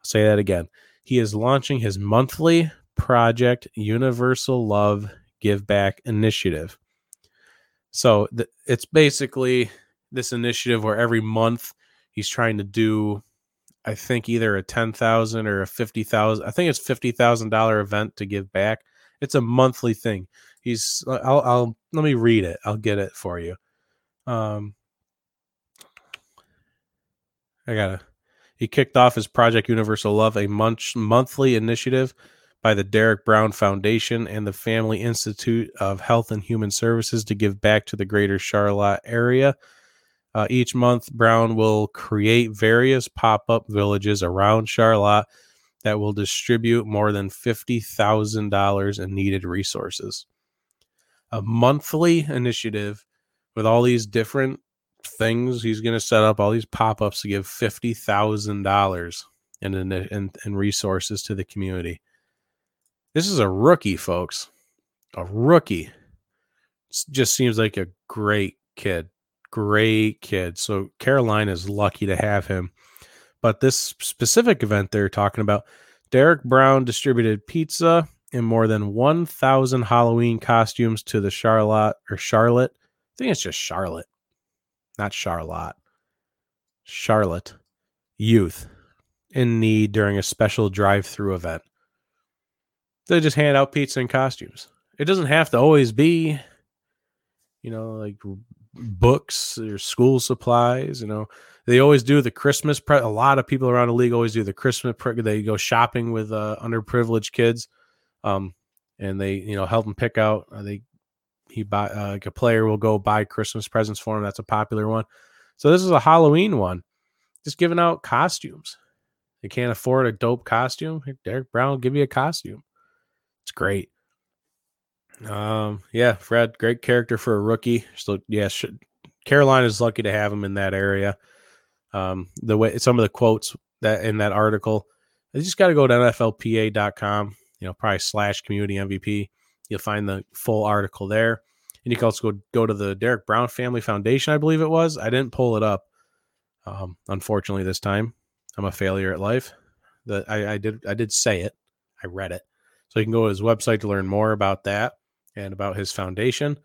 I'll say that again. He is launching his monthly Project Universal Love Give Back initiative. So th- it's basically this initiative where every month He's trying to do, I think, either a ten thousand or a fifty thousand. I think it's fifty thousand dollar event to give back. It's a monthly thing. He's. I'll. I'll. Let me read it. I'll get it for you. Um. I gotta. He kicked off his Project Universal Love, a month, monthly initiative by the Derrick Brown Foundation and the Family Institute of Health and Human Services to give back to the greater Charlotte area. Uh, each month, Brown will create various pop up villages around Charlotte that will distribute more than $50,000 in needed resources. A monthly initiative with all these different things he's going to set up, all these pop ups to give $50,000 in, in, in resources to the community. This is a rookie, folks. A rookie. It Just seems like a great kid. Great kid. So Carolina is lucky to have him. But this specific event they're talking about, Derrick Brown distributed pizza and more than 1,000 Halloween costumes to the Charlotte or Charlotte. I think it's just Charlotte, not Charlotte. Charlotte youth in need during a special drive through event. They just hand out pizza and costumes. It doesn't have to always be, you know, like books or school supplies. You know, they always do the Christmas. Pre- a lot of people around the league always do the Christmas. Pre- they go shopping with uh, underprivileged kids, um, and they you know help them pick out. Uh, they he buy uh, like a player will go buy Christmas presents for him. That's a popular one. So this is a Halloween one, just giving out costumes. They can't afford a dope costume. Derrick Brown will give you a costume. It's great. Um, yeah, Fred, great character for a rookie. So yeah, should, Carolina is lucky to have him in that area. Um, the way some of the quotes that in that article, you just got to go to NFLPA.com, you know, probably slash community MVP. You'll find the full article there. And you can also go, go to the Derrick Brown Family Foundation, I believe it was. I didn't pull it up. Um, unfortunately, this time I'm a failure at life. That I, I did I did say it. I read it. So you can go to his website to learn more about that and about his foundation.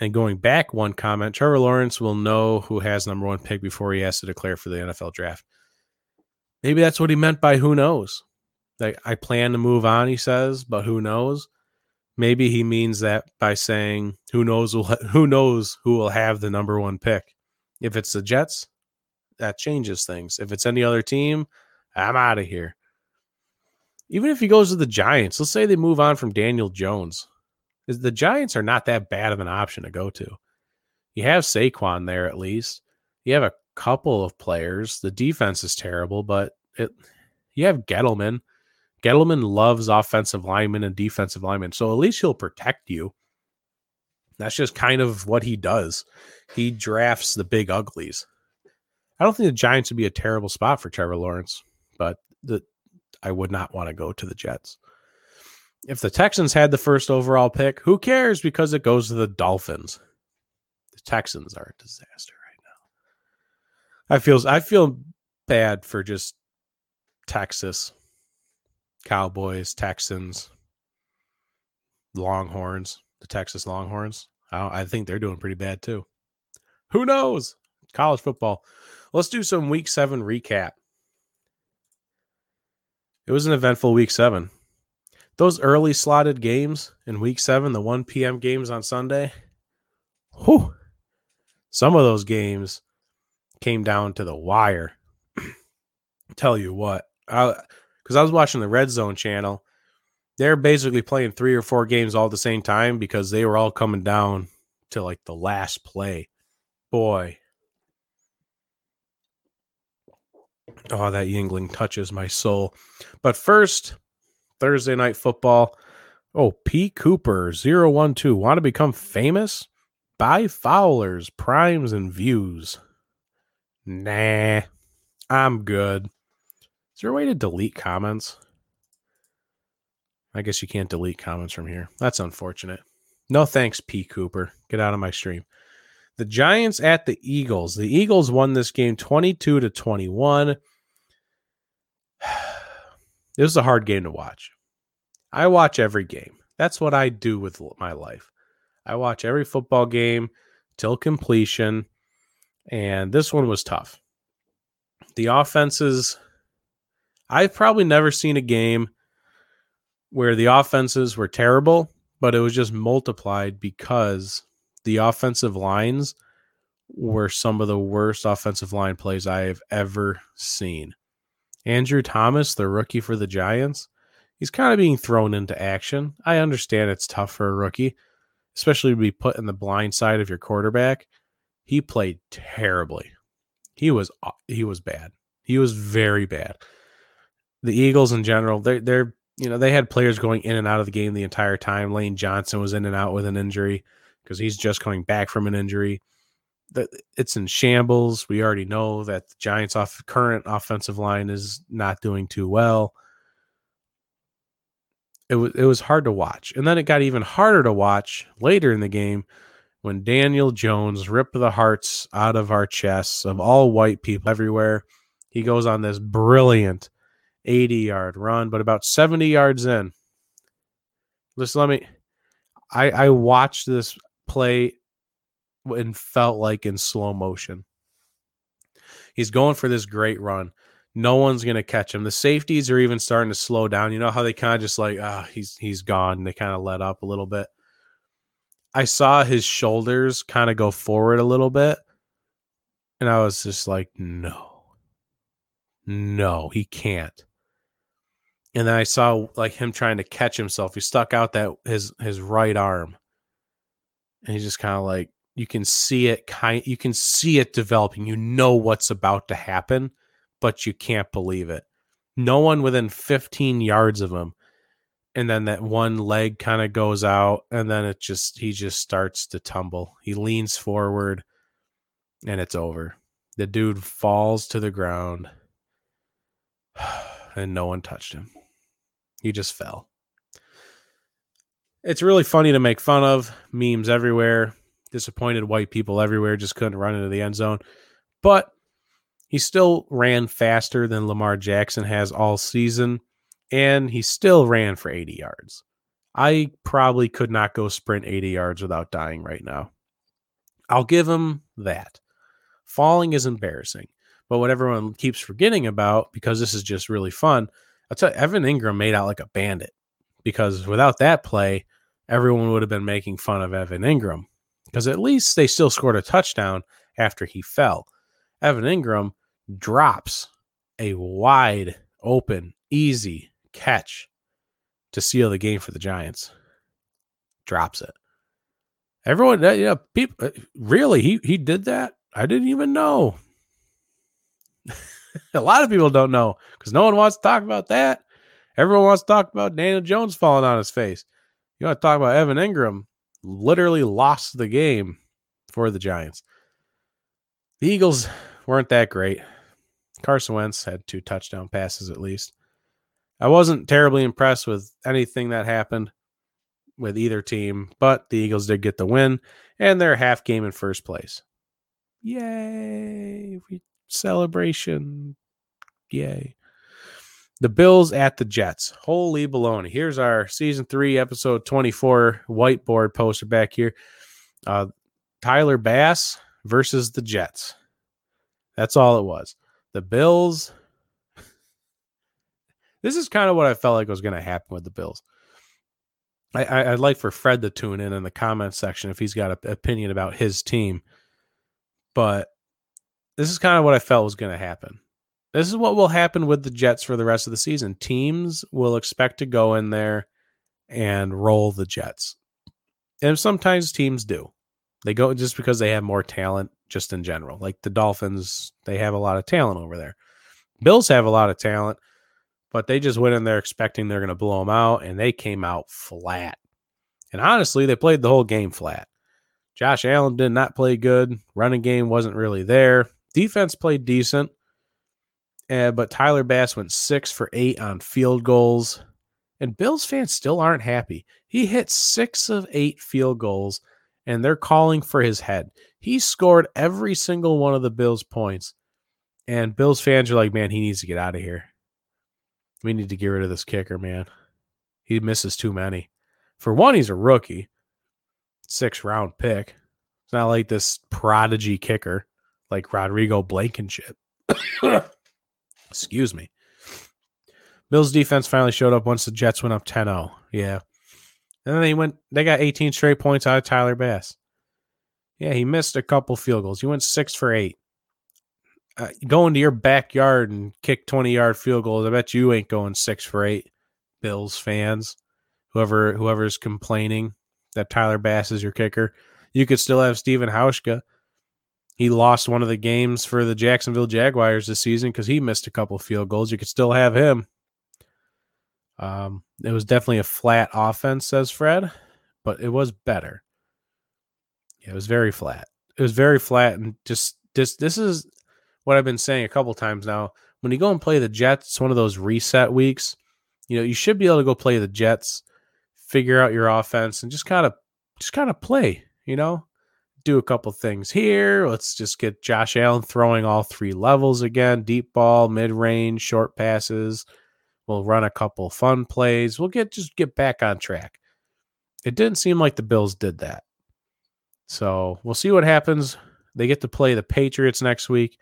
And going back one comment, Trevor Lawrence will know who has number one pick before he has to declare for the NFL draft. Maybe that's what he meant by who knows. Like I plan to move on, he says, but who knows? Maybe he means that by saying who knows who knows who will have the number one pick. If it's the Jets, that changes things. If it's any other team, I'm out of here even if he goes to the Giants, let's say they move on from Daniel Jones, the Giants are not that bad of an option to go to. You have Saquon there at least. You have a couple of players. The defense is terrible, but it you have Gettleman. Gettleman loves offensive linemen and defensive linemen, so at least he'll protect you. That's just kind of what he does. He drafts the big uglies. I don't think the Giants would be a terrible spot for Trevor Lawrence, but the I would not want to go to the Jets. If the Texans had the first overall pick, who cares because it goes to the Dolphins. The Texans are a disaster right now. I feel I feel bad for just Texas, Cowboys, Texans, Longhorns, the Texas Longhorns. I, I think they're doing pretty bad too. Who knows? College football. Let's do some week seven recap. It was an eventful week seven. Those early slotted games in week seven, the 1 p.m. games on Sunday, whew, some of those games came down to the wire. Tell you what, because I, was watching the Red Zone channel, they're basically playing three or four games all at the same time because they were all coming down to like the last play. Boy, Oh, that Yuengling touches my soul. But first, Thursday night football. Oh, P. Cooper 012. Want to become famous? Buy Fowlers, primes, and views. Nah, I'm good. Is there a way to delete comments? I guess you can't delete comments from here. That's unfortunate. No thanks, P. Cooper. Get out of my stream. The Giants at the Eagles. The Eagles won this game 22 to 21. This was a hard game to watch. I watch every game. That's what I do with my life. I watch every football game till completion, and this one was tough. the offenses I've probably never seen a game where the offenses were terrible, but it was just multiplied because the offensive lines were some of the worst offensive line plays I have ever seen. Andrew Thomas, the rookie for the Giants, he's kind of being thrown into action. I understand it's tough for a rookie, especially to be put in the blind side of your quarterback. He played terribly. He was he was bad. He was very bad. The Eagles in general, they're they're you know they had players going in and out of the game the entire time. Lane Johnson was in and out with an injury because he's just coming back from an injury. It's in shambles. We already know that the Giants' off current offensive line is not doing too well. It was it was hard to watch, and then it got even harder to watch later in the game when Daniel Jones ripped the hearts out of our chests of all white people everywhere. He goes on this brilliant 80 yard run, but about 70 yards in. Listen, let me. I I watched this play and felt like in slow motion. He's going for this great run. No one's gonna catch him. The safeties are even starting to slow down. You know how they kind of just like, ah, he's he's gone. They kind of let up a little bit. I saw his shoulders kind of go forward a little bit. And I was just like, no, no, he can't. And then I saw like him trying to catch himself. He stuck out that his his right arm. And he's just kind of like you can see it kind you can see it developing. You know what's about to happen, but you can't believe it. No one within 15 yards of him and then that one leg kind of goes out and then it just he just starts to tumble he leans forward and it's over the dude falls to the ground and no one touched him he just fell it's really funny to make fun of memes everywhere disappointed white people everywhere just couldn't run into the end zone but he still ran faster than lamar jackson has all season and he still ran for 80 yards. I probably could not go sprint 80 yards without dying right now. I'll give him that. Falling is embarrassing, but what everyone keeps forgetting about, because this is just really fun, I'll tell you, Evan Engram made out like a bandit because without that play, everyone would have been making fun of Evan Engram because at least they still scored a touchdown after he fell. Evan Engram drops a wide open, easy catch to seal the game for the Giants. Drops it. Everyone, uh, yeah, people, uh, really, he he did that. I didn't even know. a lot of people don't know because no one wants to talk about that. Everyone wants to talk about Daniel Jones falling on his face. You want to talk about Evan Engram literally lost the game for the Giants. The Eagles weren't that great. Carson Wentz had two touchdown passes at least. I wasn't terribly impressed with anything that happened with either team, but the Eagles did get the win and they're half game in first place. Yay! Celebration. Yay. The Bills at the Jets. Holy baloney. Here's our season three, episode 24 whiteboard poster back here. Uh, Tyler Bass versus the Jets. That's all it was. The Bills this is kind of what I felt like was going to happen with the Bills. I, would like for Fred to tune in in the comments section if he's got an opinion about his team. But this is kind of what I felt was going to happen. This is what will happen with the Jets for the rest of the season. Teams will expect to go in there and roll the Jets. And sometimes teams do. They go just because they have more talent, just in general. Like the Dolphins, they have a lot of talent over there. Bills have a lot of talent but they just went in there expecting they're going to blow them out, and they came out flat. And honestly, they played the whole game flat. Josh Allen did not play good. Running game wasn't really there. Defense played decent, uh, but Tyler Bass went six for eight on field goals. And Bills fans still aren't happy. He hit six of eight field goals, and they're calling for his head. He scored every single one of the Bills' points. And Bills fans are like, man, he needs to get out of here. We need to get rid of this kicker, man. He misses too many. For one, he's a rookie, six round pick. It's not like this prodigy kicker like Rodrigo Blankenship. Excuse me. Bills defense finally showed up once the Jets went up 10-0. Yeah. And then they went they got 18 straight points out of Tyler Bass. Yeah, he missed a couple field goals. He went 6 for 8. Uh, go into your backyard and kick 20 yard field goals. I bet you ain't going 6 for 8. Bills fans, whoever whoever's complaining that Tyler Bass is your kicker. You could still have Stephen Hauschka. He lost one of the games for the Jacksonville Jaguars this season because he missed a couple field goals. You could still have him. Um, it was definitely a flat offense, says Fred, but it was better. Yeah, it was very flat. It was very flat, and just this this is what I've been saying a couple times now. When you go and play the Jets, it's one of those reset weeks. You know, you should be able to go play the Jets, figure out your offense, and just kind of just kind of play. You know, do a couple things here. Let's just get Josh Allen throwing all three levels again: deep ball, mid range, short passes We'll run a couple fun plays. We'll get just get back on track. It didn't seem like the Bills did that. So we'll see what happens. They get to play the Patriots next week.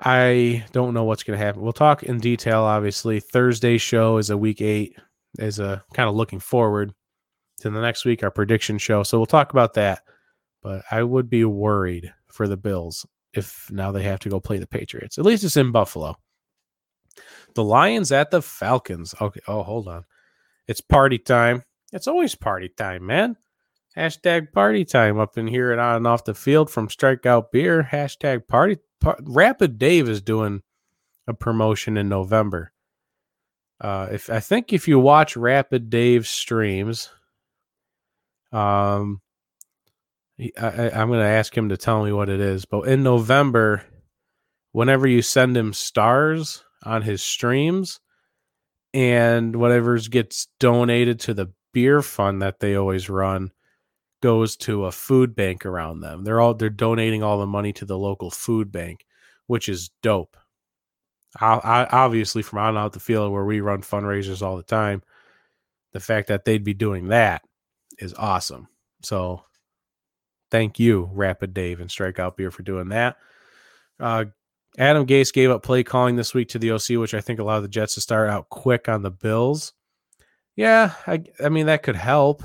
I don't know what's going to happen. We'll talk in detail, obviously. Thursday show is a week eight, is a kind of looking forward to the next week, our prediction show. So we'll talk about that. But I would be worried for the Bills if now they have to go play the Patriots. At least it's in Buffalo. The Lions at the Falcons. Okay. Oh, hold on. It's party time. It's always party time, man. Hashtag party time up in here and on and off the field from Strikeout Beer. Hashtag party. Par- Rapid Dave is doing a promotion in November. Uh, if I think if you watch Rapid Dave streams, um, I, am going to ask him to tell me what it is. But in November, whenever you send him stars, on his streams and whatever gets donated to the beer fund that they always run goes to a food bank around them. They're all they're donating all the money to the local food bank, which is dope. I, I, obviously, from out out the field where we run fundraisers all the time, the fact that they'd be doing that is awesome. So, thank you, Rapid Dave and Strikeout Beer, for doing that. Uh, Adam Gase gave up play calling this week to the OC, which I think allowed the Jets to start out quick on the Bills. Yeah, I, I mean that could help.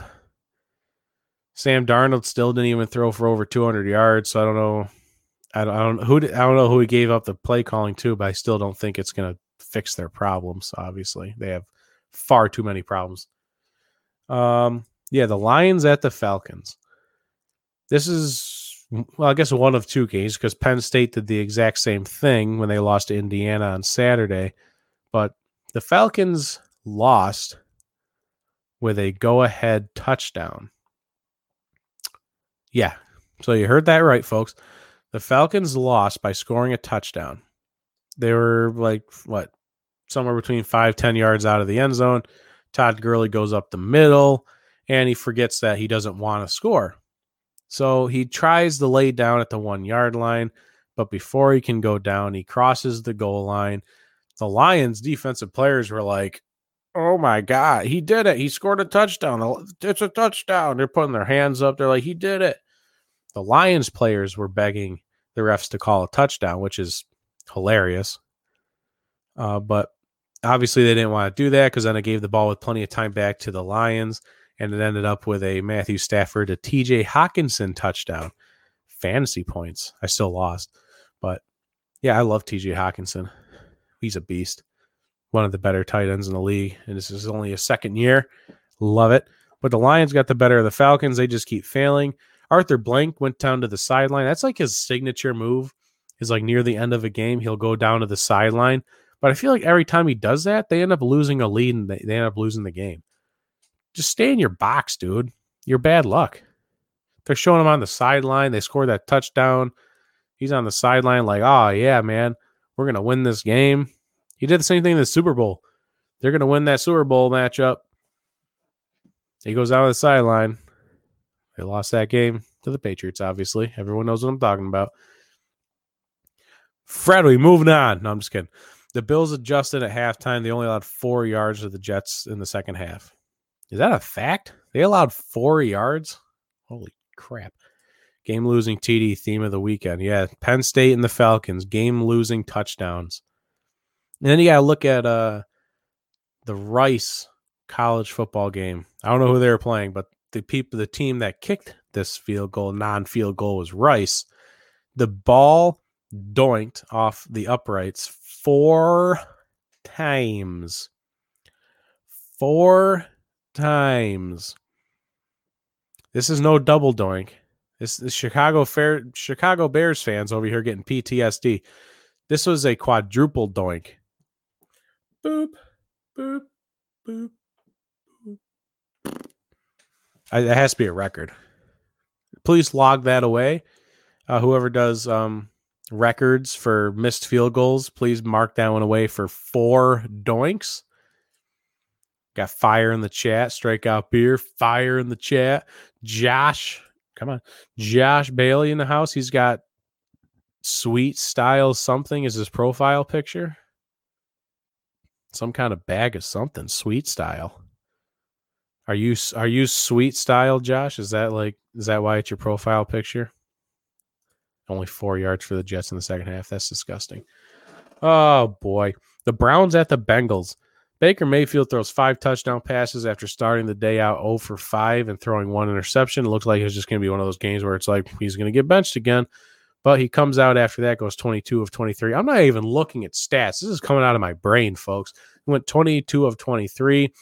Sam Darnold still didn't even throw for over 200 yards, so I don't know. I don't, I don't who I don't know who he gave up the play calling to, but I still don't think it's going to fix their problems. Obviously, they have far too many problems. Um, yeah, the Lions at the Falcons. This is well, I guess one of two games because Penn State did the exact same thing when they lost to Indiana on Saturday. But the Falcons lost with a go ahead touchdown. Yeah. So you heard that right, folks. The Falcons lost by scoring a touchdown. They were like, what, somewhere between five, 10 yards out of the end zone. Todd Gurley goes up the middle and he forgets that he doesn't want to score. So he tries to lay down at the one yard line, but before he can go down, he crosses the goal line. The Lions defensive players were like, Oh my God, he did it. He scored a touchdown. It's a touchdown. They're putting their hands up. They're like, He did it. The Lions players were begging the refs to call a touchdown, which is hilarious. Uh, but obviously, they didn't want to do that because then it gave the ball with plenty of time back to the Lions and it ended up with a Matthew Stafford, a TJ Hockenson touchdown. Fantasy points. I still lost. But yeah, I love TJ Hockenson. He's a beast. One of the better tight ends in the league. And this is only a second year. Love it. But the Lions got the better of the Falcons. They just keep failing. Arthur Blank went down to the sideline. That's like his signature move. Is like near the end of a game, he'll go down to the sideline. But I feel like every time he does that, they end up losing a lead and they, they end up losing the game. Just stay in your box, dude. You're bad luck. They're showing him on the sideline. They scored that touchdown. He's on the sideline, like, oh, yeah, man, we're going to win this game. He did the same thing in the Super Bowl. They're going to win that Super Bowl matchup. He goes out on the sideline. They lost that game to the Patriots, obviously. Everyone knows what I'm talking about. Fred, we moving on. No, I'm just kidding. The Bills adjusted at halftime. They only allowed four yards to the Jets in the second half. Is that a fact? They allowed four yards. Holy crap! Game losing TD theme of the weekend. Yeah, Penn State and the Falcons game losing touchdowns. And then you got to look at uh the Rice college football game. I don't know who they were playing, but the people the team that kicked this field goal, non-field goal was Rice. The ball doinked off the uprights four times. Four times. This is no double doink. This is Chicago Fair Chicago Bears fans over here getting PTSD. This was a quadruple doink. Boop, boop, boop, boop. It has to be a record. Please log that away. Uh, whoever does um, records for missed field goals, please mark that one away for four doinks. Got fire in the chat. Strikeout beer. Fire in the chat. Josh, come on. Josh Bailey in the house. He's got sweet style something is his profile picture. Some kind of bag of something. Sweet style. Are you are you sweet style, Josh? Is that like is that why it's your profile picture? Only four yards for the Jets in the second half. That's disgusting. Oh boy. The Browns at the Bengals. Baker Mayfield throws five touchdown passes after starting the day out 0 for 5 and throwing one interception. It looks like it's just going to be one of those games where it's like he's going to get benched again. But he comes out after that, goes 22 of 23. I'm not even looking at stats. This is coming out of my brain, folks. He went 22 of 23,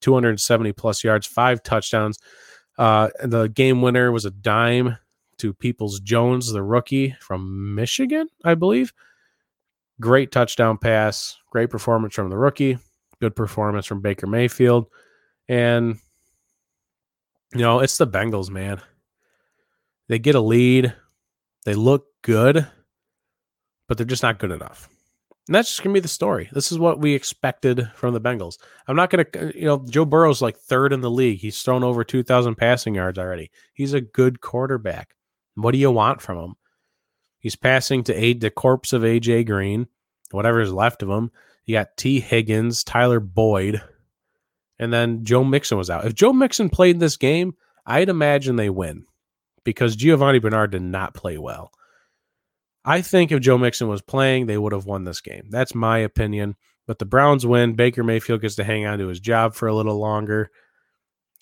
270 plus yards, five touchdowns. Uh, the game winner was a dime to Peoples Jones, the rookie from Michigan, I believe. Great touchdown pass, great performance from the rookie good performance from Baker Mayfield. And, you know, it's the Bengals, man. They get a lead, they look good, but they're just not good enough. And that's just going to be the story. This is what we expected from the Bengals. I'm not going to, uh, you know, Joe Burrow's like third in the league. He's thrown over 2,000 passing yards already. He's a good quarterback. What do you want from him? He's passing to aid the corpse of AJ Green, whatever is left of him. You got Tee Higgins, Tyler Boyd, and then Joe Mixon was out. If Joe Mixon played this game, I'd imagine they win because Giovani Bernard did not play well. I think if Joe Mixon was playing, they would have won this game. That's my opinion. But the Browns win. Baker Mayfield gets to hang on to his job for a little longer.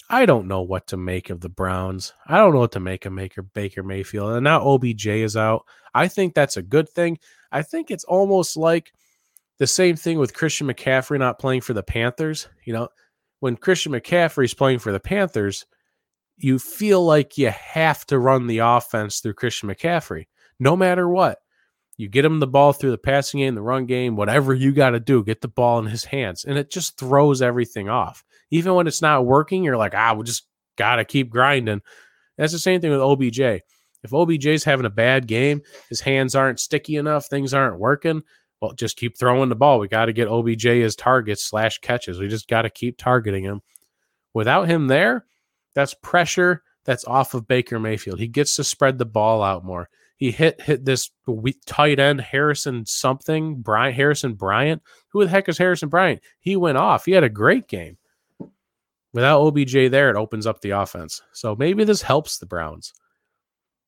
I don't know what to make of the Browns. I don't know what to make of Maker Baker Mayfield. And now OBJ is out. I think that's a good thing. I think it's almost like the same thing with Christian McCaffrey not playing for the Panthers. You know, when Christian McCaffrey's playing for the Panthers, you feel like you have to run the offense through Christian McCaffrey, no matter what. You get him the ball through the passing game, the run game, whatever you got to do, get the ball in his hands. And it just throws everything off. Even when it's not working, you're like, ah, we just got to keep grinding. That's the same thing with OBJ. If OBJ's having a bad game, his hands aren't sticky enough, things aren't working, well, just keep throwing the ball. We got to get OBJ as targets slash catches. We just got to keep targeting him. Without him there, that's pressure that's off of Baker Mayfield. He gets to spread the ball out more. He hit hit this tight end Harrison something Bryant Harrison Bryant. Who the heck is Harrison Bryant? He went off. He had a great game. Without OBJ there, it opens up the offense. So maybe this helps the Browns.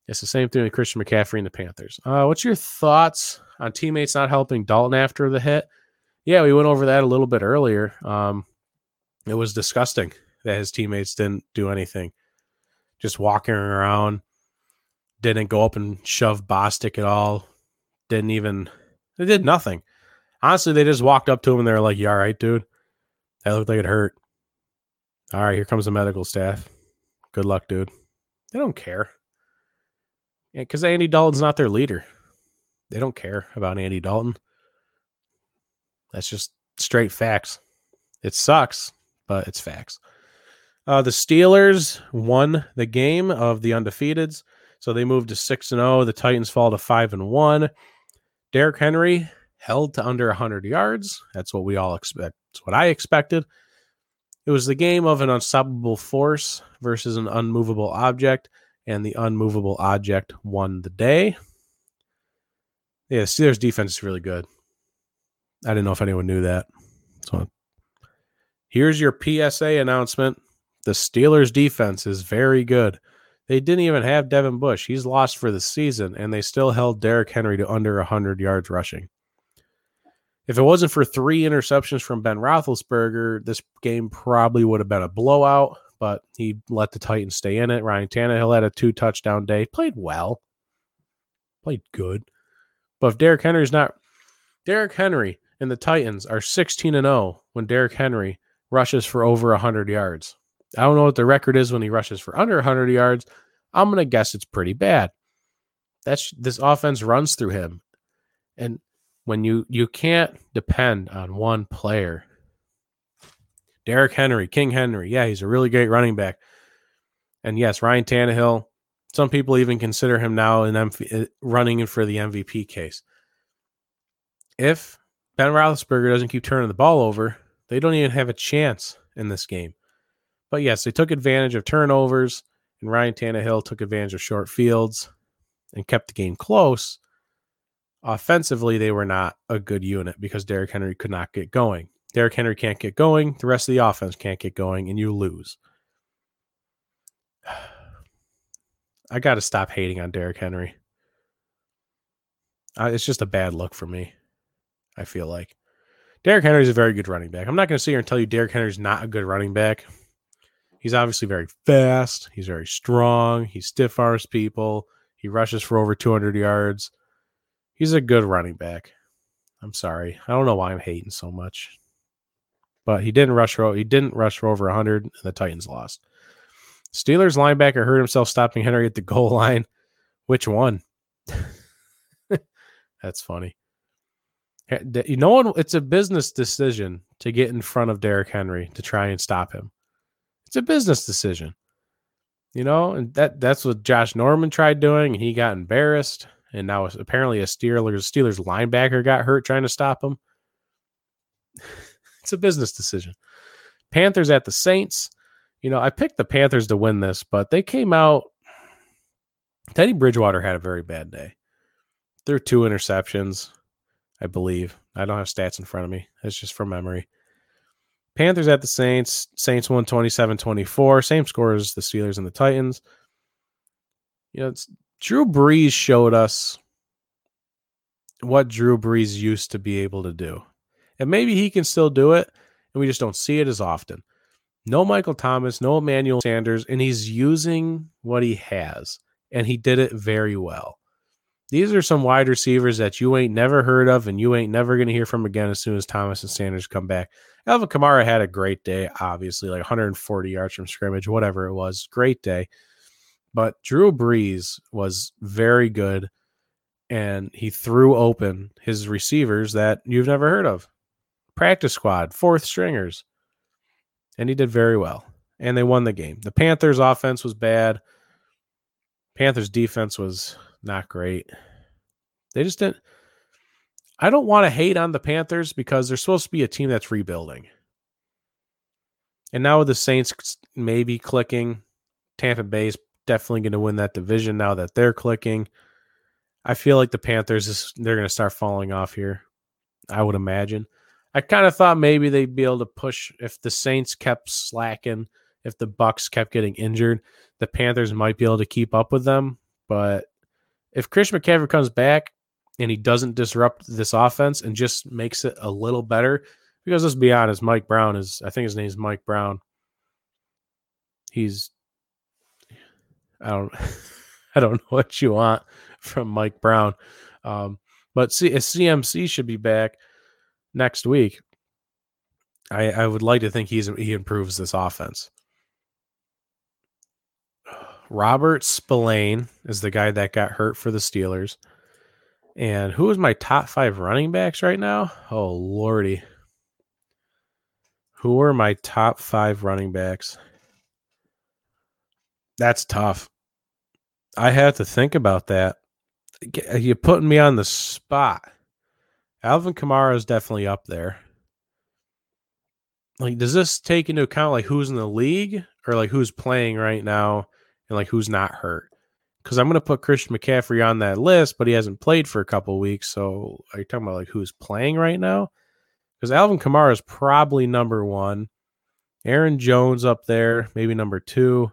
It's the same thing with Christian McCaffrey and the Panthers. Uh, what's your thoughts on teammates not helping Dalton after the hit? Yeah, we went over that a little bit earlier. Um, it was disgusting that his teammates didn't do anything. Just walking around, didn't go up and shove Bostic at all. Didn't even, they did nothing. Honestly, they just walked up to him and they were like, You all right, dude? That looked like it hurt. All right, here comes the medical staff. Good luck, dude. They don't care because Andy Dalton's not their leader. They don't care about Andy Dalton. That's just straight facts. It sucks, but it's facts. Uh, the Steelers won the game of the undefeateds, so they moved to six and zero. Oh. The Titans fall to five and one. Derrick Henry held to under hundred yards. That's what we all expect. That's what I expected. It was the game of an unstoppable force versus an unmovable object and the unmovable object won the day. Yeah, Steelers defense is really good. I didn't know if anyone knew that. So here's your PSA announcement. The Steelers defense is very good. They didn't even have Devin Bush. He's lost for the season, and they still held Derrick Henry to under 100 yards rushing. If it wasn't for three interceptions from Ben Roethlisberger, this game probably would have been a blowout, but he let the Titans stay in it. Ryan Tannehill had a two touchdown day, played well, played good. But if Derrick Henry's not, Derrick Henry and the Titans are 16 and 0 when Derrick Henry rushes for over 100 yards. I don't know what the record is when he rushes for under 100 yards. I'm going to guess it's pretty bad. That's this offense runs through him. And when you you can't depend on one player. Derrick Henry, King Henry, yeah, he's a really great running back. And yes, Ryan Tannehill, some people even consider him now in MV, uh, running for the MVP case. If Ben Roethlisberger doesn't keep turning the ball over, they don't even have a chance in this game. But yes, they took advantage of turnovers, and Ryan Tannehill took advantage of short fields and kept the game close. Offensively, they were not a good unit because Derrick Henry could not get going. Derrick Henry can't get going, the rest of the offense can't get going, and you lose. I got to stop hating on Derrick Henry. Uh, it's just a bad look for me. I feel like Derrick Henry is a very good running back. I'm not going to sit here and tell you Derrick Henry is not a good running back. He's obviously very fast. He's very strong. He stiff arms people. He rushes for over 200 yards. He's a good running back. I'm sorry. I don't know why I'm hating so much. But he didn't rush for, he didn't rush for over 100 and the Titans lost. Steelers linebacker hurt himself stopping Henry at the goal line. Which one? That's funny. You know what? It's a business decision to get in front of Derrick Henry to try and stop him. It's a business decision. You know, and that that's what Josh Norman tried doing, and he got embarrassed. And now apparently a Steelers Steelers linebacker got hurt trying to stop him. It's a business decision. Panthers at the Saints. You know, I picked the Panthers to win this, but they came out. Teddy Bridgewater had a very bad day. Threw two interceptions. I believe. I don't have stats in front of me. It's just from memory. Panthers at the Saints. Saints won 27 24. Same score as the Steelers and the Titans. You know, Drew Brees showed us what Drew Brees used to be able to do. And maybe he can still do it, and we just don't see it as often. No Michael Thomas, no Emmanuel Sanders, and he's using what he has, and he did it very well. These are some wide receivers that you ain't never heard of and you ain't never going to hear from again as soon as Thomas and Sanders come back. Alvin Kamara had a great day, obviously, like 140 yards from scrimmage, whatever it was. Great day. But Drew Brees was very good and he threw open his receivers that you've never heard of. Practice squad, fourth stringers. And he did very well. And they won the game. The Panthers offense was bad. Panthers defense was not great. They just didn't. I don't want to hate on the Panthers because they're supposed to be a team that's rebuilding. And now with the Saints maybe clicking, Tampa Bay's definitely going to win that division now that they're clicking. I feel like the Panthers is they're going to start falling off here. I would imagine. I kind of thought maybe they'd be able to push if the Saints kept slacking, if the Bucs kept getting injured, the Panthers might be able to keep up with them, but if Chris McCaffrey comes back and he doesn't disrupt this offense and just makes it a little better, because let's be honest, Mike Brown is, I think his name is Mike Brown. He's, I don't, I don't know what you want from Mike Brown. Um, but see, CMC should be back next week. I, I would like to think he's he improves this offense. Robert Spillane is the guy that got hurt for the Steelers. And who is my top five running backs right now? Oh, Lordy. Who are my top five running backs? That's tough. I have to think about that. You're putting me on the spot. Alvin Kamara is definitely up there. Like, does this take into account like who's in the league or like who's playing right now and like who's not hurt. Because I'm going to put Christian McCaffrey on that list, but he hasn't played for a couple weeks. So are you talking about like who's playing right now? Because Alvin Kamara is probably number one. Aaron Jones up there, maybe number two.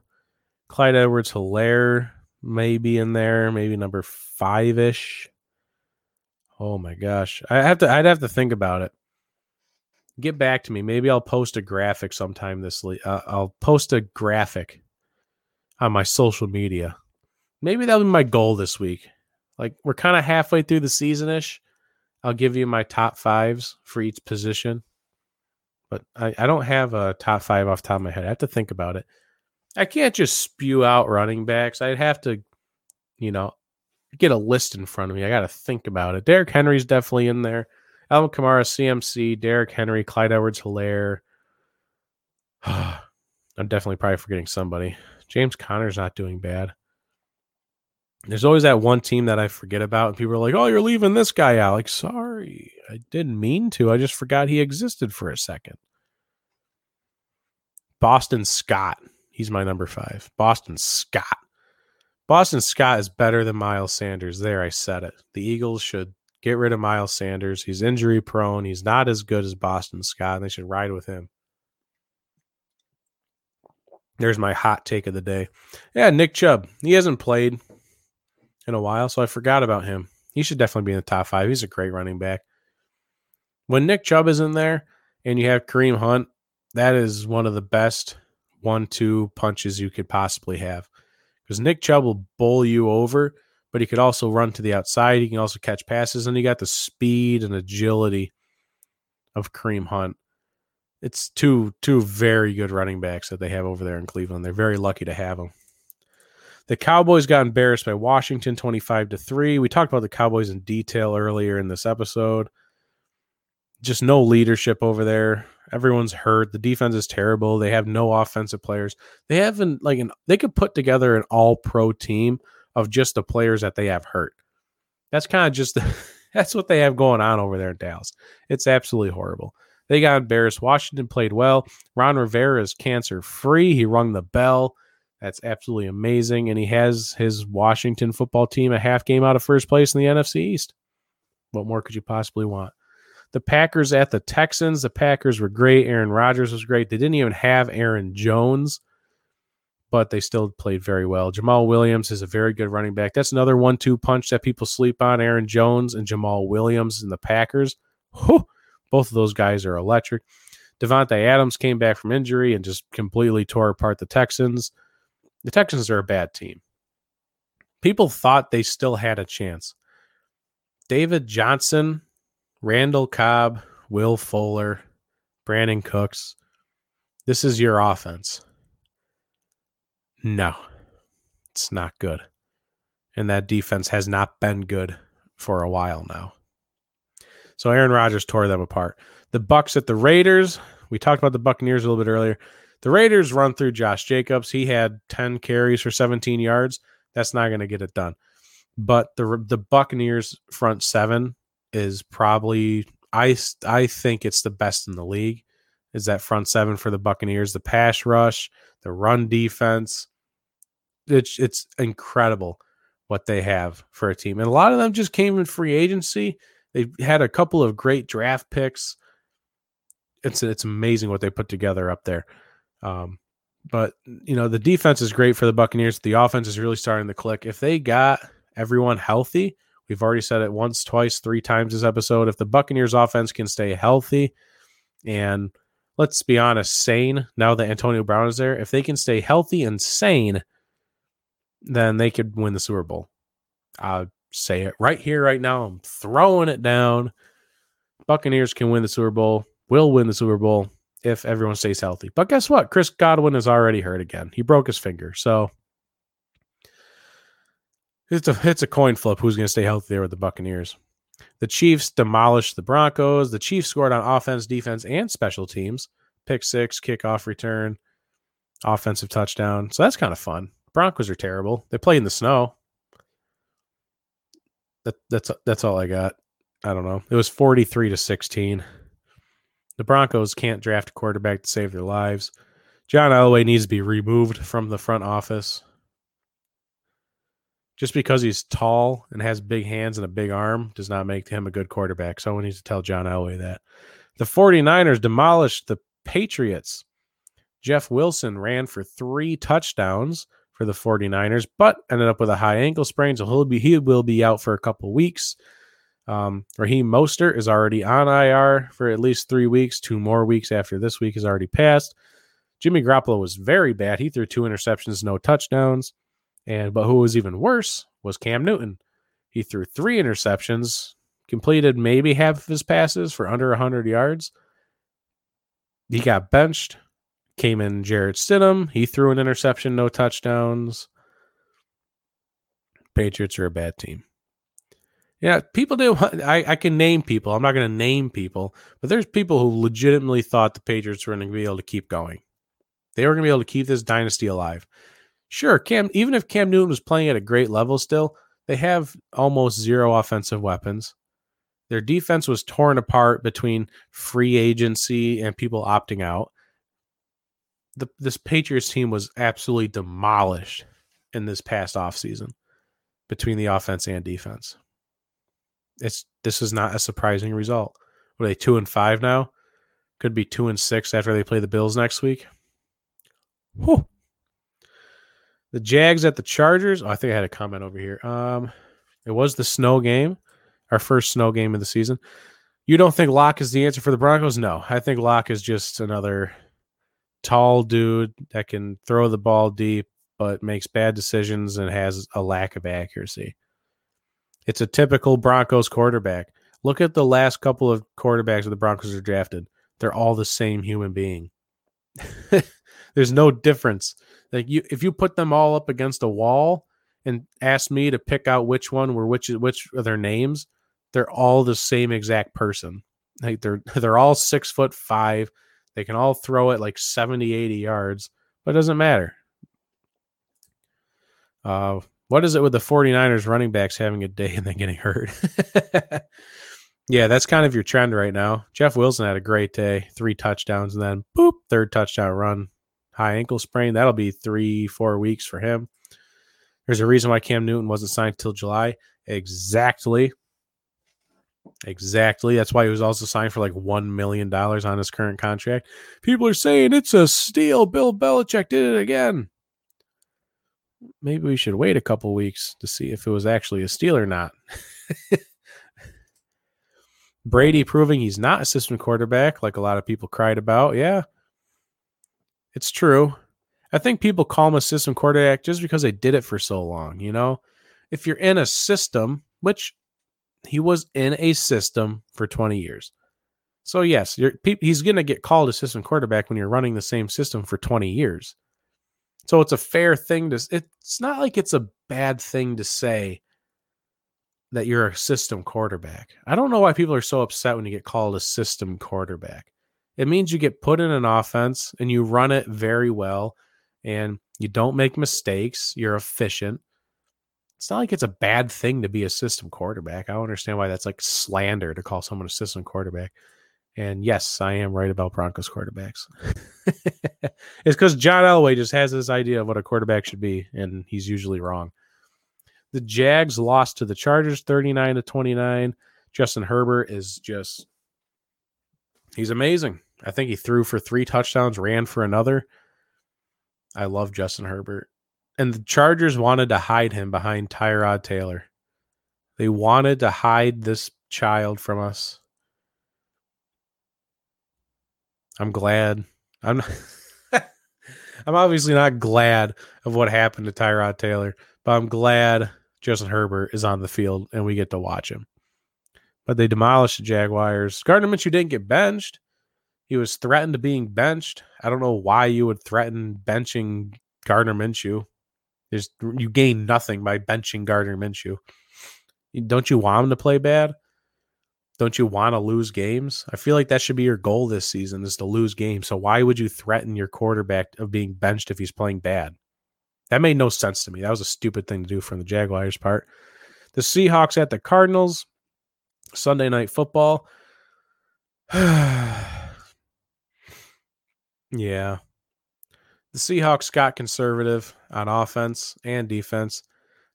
Clyde Edwards Helaire maybe in there, maybe number five ish. Oh my gosh. I have to I'd have to think about it. Get back to me. Maybe I'll post a graphic sometime this le- uh, I'll post a graphic on my social media. Maybe that'll be my goal this week. Like we're kind of halfway through the season ish. I'll give you my top fives for each position. But I, I don't have a top five off top of my head. I have to think about it. I can't just spew out running backs. I'd have to, you know, get a list in front of me. I got to think about it. Derrick Henry's definitely in there. Alvin Kamara, CMC, Derrick Henry, Clyde Edwards Helaire. I'm definitely probably forgetting somebody. James Conner's not doing bad. There's always that one team that I forget about, and people are like, "Oh, you're leaving this guy out." Like, sorry, I didn't mean to. I just forgot he existed for a second. Boston Scott. He's my number five. Boston Scott. Boston Scott is better than Miles Sanders. There, I said it. The Eagles should get rid of Miles Sanders. He's injury prone. He's not as good as Boston Scott, and they should ride with him. There's my hot take of the day. Yeah, Nick Chubb. He hasn't played in a while, so I forgot about him. He should definitely be in the top five. He's a great running back. When Nick Chubb is in there and you have Kareem Hunt, that is one of the best one two punches you could possibly have. Because Nick Chubb will bowl you over, but he could also run to the outside. He can also catch passes, and he got the speed and agility of Kareem Hunt. It's two two very good running backs that they have over there in Cleveland. They're very lucky to have them. The Cowboys got embarrassed by Washington 25 to 3. We talked about the Cowboys in detail earlier in this episode. Just no leadership over there. Everyone's hurt. The defense is terrible. They have no offensive players. They haven't like an they could put together an all pro team of just the players that they have hurt. That's kind of just that's what they have going on over there in Dallas. It's absolutely horrible. They got embarrassed. Washington played well. Ron Rivera is cancer free. He rung the bell. That's absolutely amazing. And he has his Washington football team a half game out of first place in the NFC East. What more could you possibly want? The Packers at the Texans. The Packers were great. Aaron Rodgers was great. They didn't even have Aaron Jones, but they still played very well. Jamaal Williams is a very good running back. That's another one two punch that people sleep on. Aaron Jones and Jamaal Williams and the Packers. Whew, both of those guys are electric. Davante Adams came back from injury and just completely tore apart the Texans. The Texans are a bad team. People thought they still had a chance. David Johnson, Randall Cobb, Will Fuller, Brandin Cooks. This is your offense. No, it's not good. And that defense has not been good for a while now. So Aaron Rodgers tore them apart. The Bucs at the Raiders. We talked about the Buccaneers a little bit earlier. The Raiders run through Josh Jacobs. He had 10 carries for 17 yards. That's not going to get it done. But the the Buccaneers front seven is probably I I think it's the best in the league. Is that front seven for the Buccaneers? The pass rush, the run defense. It's it's incredible what they have for a team, and a lot of them just came in free agency. They've had a couple of great draft picks. It's it's amazing what they put together up there. Um, but you know, the defense is great for the Buccaneers. The offense is really starting to click. If they got everyone healthy, we've already said it once, twice, three times this episode. If the Buccaneers offense can stay healthy and let's be honest, sane now that Antonio Brown is there, if they can stay healthy and sane, then they could win the Super Bowl. I'll say it right here, right now. I'm throwing it down. Buccaneers can win the Super Bowl, will win the Super Bowl if everyone stays healthy. But guess what? Chris Godwin is already hurt again. He broke his finger. So it's a it's a coin flip who's going to stay healthy there with the Buccaneers. The Chiefs demolished the Broncos. The Chiefs scored on offense, defense, and special teams. Pick six, kickoff return, offensive touchdown. So that's kind of fun. Broncos are terrible. They play in the snow. That, that's that's all I got. I don't know. It was 43 to 16. The Broncos can't draft a quarterback to save their lives. John Elway needs to be removed from the front office. Just because he's tall and has big hands and a big arm does not make him a good quarterback. Someone needs to tell John Elway that. The 49ers demolished the Patriots. Jeff Wilson ran for three touchdowns for the 49ers, but ended up with a high ankle sprain, so he'll be he will be out for a couple weeks. Um, Raheem Mostert is already on IR for at least three weeks. Two more weeks after this week has already passed. Jimmy Garoppolo was very bad. He threw two interceptions, no touchdowns. And but who was even worse was Cam Newton. He threw three interceptions, completed maybe half of his passes for under 100 yards. He got benched. Came in Jarrett Stidham. He threw an interception, no touchdowns. Patriots are a bad team. Yeah, people do. I, I can name people. I'm not going to name people, but there's people who legitimately thought the Patriots were going to be able to keep going. They were going to be able to keep this dynasty alive. Sure, Cam. Even if Cam Newton was playing at a great level, still they have almost zero offensive weapons. Their defense was torn apart between free agency and people opting out. The, this Patriots team was absolutely demolished in this past offseason between the offense and defense. It's this is not a surprising result. Are they two and five now? Could be two and six after they play the Bills next week. Whew. The Jags at the Chargers. Oh, I think I had a comment over here. Um, it was the snow game, our first snow game of the season. You don't think Lock is the answer for the Broncos? No, I think Lock is just another tall dude that can throw the ball deep, but makes bad decisions and has a lack of accuracy. It's a typical Broncos quarterback. Look at the last couple of quarterbacks that the Broncos are drafted. They're all the same human being. There's no difference. Like you, if you put them all up against a wall and ask me to pick out which one were which which are their names, they're all the same exact person. Like they're they're all six foot five. They can all throw it like 70, 80 yards, but it doesn't matter. Uh, what is it with the 49ers running backs having a day and then getting hurt? yeah, that's kind of your trend right now. Jeff Wilson had a great day, three touchdowns, and then boop, third touchdown run high ankle sprain. That'll be three, four weeks for him. There's a reason why Cam Newton wasn't signed until July. Exactly. Exactly. That's why he was also signed for like $1 million on his current contract. People are saying it's a steal. Bill Belichick did it again. Maybe we should wait a couple weeks to see if it was actually a steal or not. Brady proving he's not a system quarterback, like a lot of people cried about. Yeah, it's true. I think people call him a system quarterback just because they did it for so long. You know, if you're in a system, which he was in a system for 20 years. So yes, he's going to get called a system quarterback when you're running the same system for 20 years. So it's a fair thing to. It's not like it's a bad thing to say that you're a system quarterback. I don't know why people are so upset when you get called a system quarterback. It means you get put in an offense and you run it very well and you don't make mistakes. You're efficient. It's not like it's a bad thing to be a system quarterback. I don't understand why that's like slander to call someone a system quarterback. And yes, I am right about Broncos quarterbacks. it's because John Elway just has this idea of what a quarterback should be, and he's usually wrong. The Jags lost to the Chargers 39 to 29. Justin Herbert is just He's amazing. I think he threw for three touchdowns, ran for another. I love Justin Herbert. And the Chargers wanted to hide him behind Tyrod Taylor. They wanted to hide this child from us. I'm glad. I'm I'm obviously not glad of what happened to Tyrod Taylor, but I'm glad Justin Herbert is on the field and we get to watch him but they demolished the Jaguars. Gardner Minshew didn't get benched. He was threatened to being benched. I don't know why you would threaten benching Gardner Minshew. There's you gain nothing by benching Gardner Minshew. Don't you want him to play bad? Don't you want to lose games? I feel like that should be your goal this season is to lose games. So why would you threaten your quarterback of being benched if he's playing bad? That made no sense to me. That was a stupid thing to do from the Jaguars' part. The Seahawks at the Cardinals. Sunday night football. yeah. The Seahawks got conservative on offense and defense.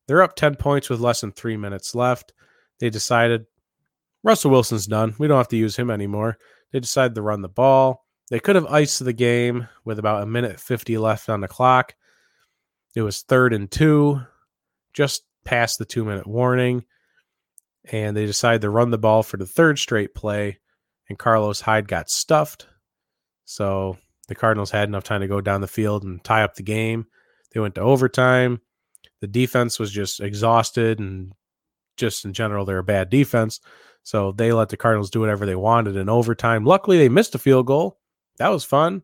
They're up 10 points with less than three minutes left. They decided Russell Wilson's done. We don't have to use him anymore. They decided to run the ball. They could have iced the game with about a minute 50 left on the clock. It was third and two, just past the two minute warning. And they decided to run the ball for the third straight play. And Carlos Hyde got stuffed. So the Cardinals had enough time to go down the field and tie up the game. They went to overtime. The defense was just exhausted and just in general, they're a bad defense. So they let the Cardinals do whatever they wanted in overtime. Luckily, they missed a field goal. That was fun.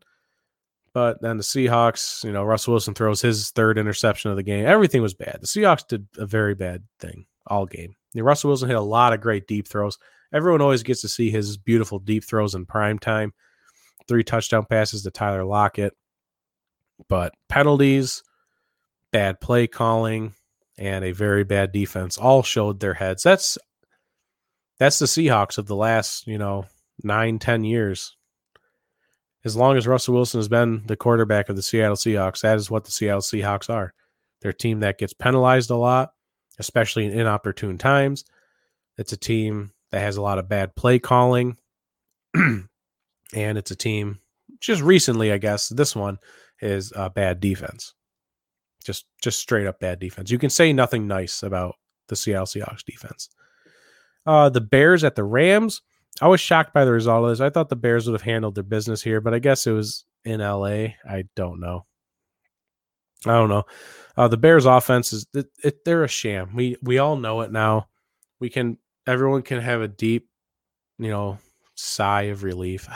But then the Seahawks, you know, Russell Wilson throws his third interception of the game. Everything was bad. The Seahawks did a very bad thing all game. Know, Russell Wilson hit a lot of great deep throws. Everyone always gets to see his beautiful deep throws in prime time. Three touchdown passes to Tyler Lockett. But penalties, bad play calling, and a very bad defense all showed their heads. That's that's the Seahawks of the last, you know, nine, ten years as long as Russell Wilson has been the quarterback of the Seattle Seahawks, that is what the Seattle Seahawks are. They're a team that gets penalized a lot, especially in inopportune times. It's a team that has a lot of bad play calling. and it's a team just recently, I guess, this one is a bad defense. Just just straight up bad defense. You can say nothing nice about the Seattle Seahawks defense. Uh, the Bears at the Rams. I was shocked by the result of this. I thought the Bears would have handled their business here, but I guess it was in LA. I don't know. I don't know. Uh, the Bears offense is it, it, they're a sham. We we all know it now. We can everyone can have a deep, you know, sigh of relief.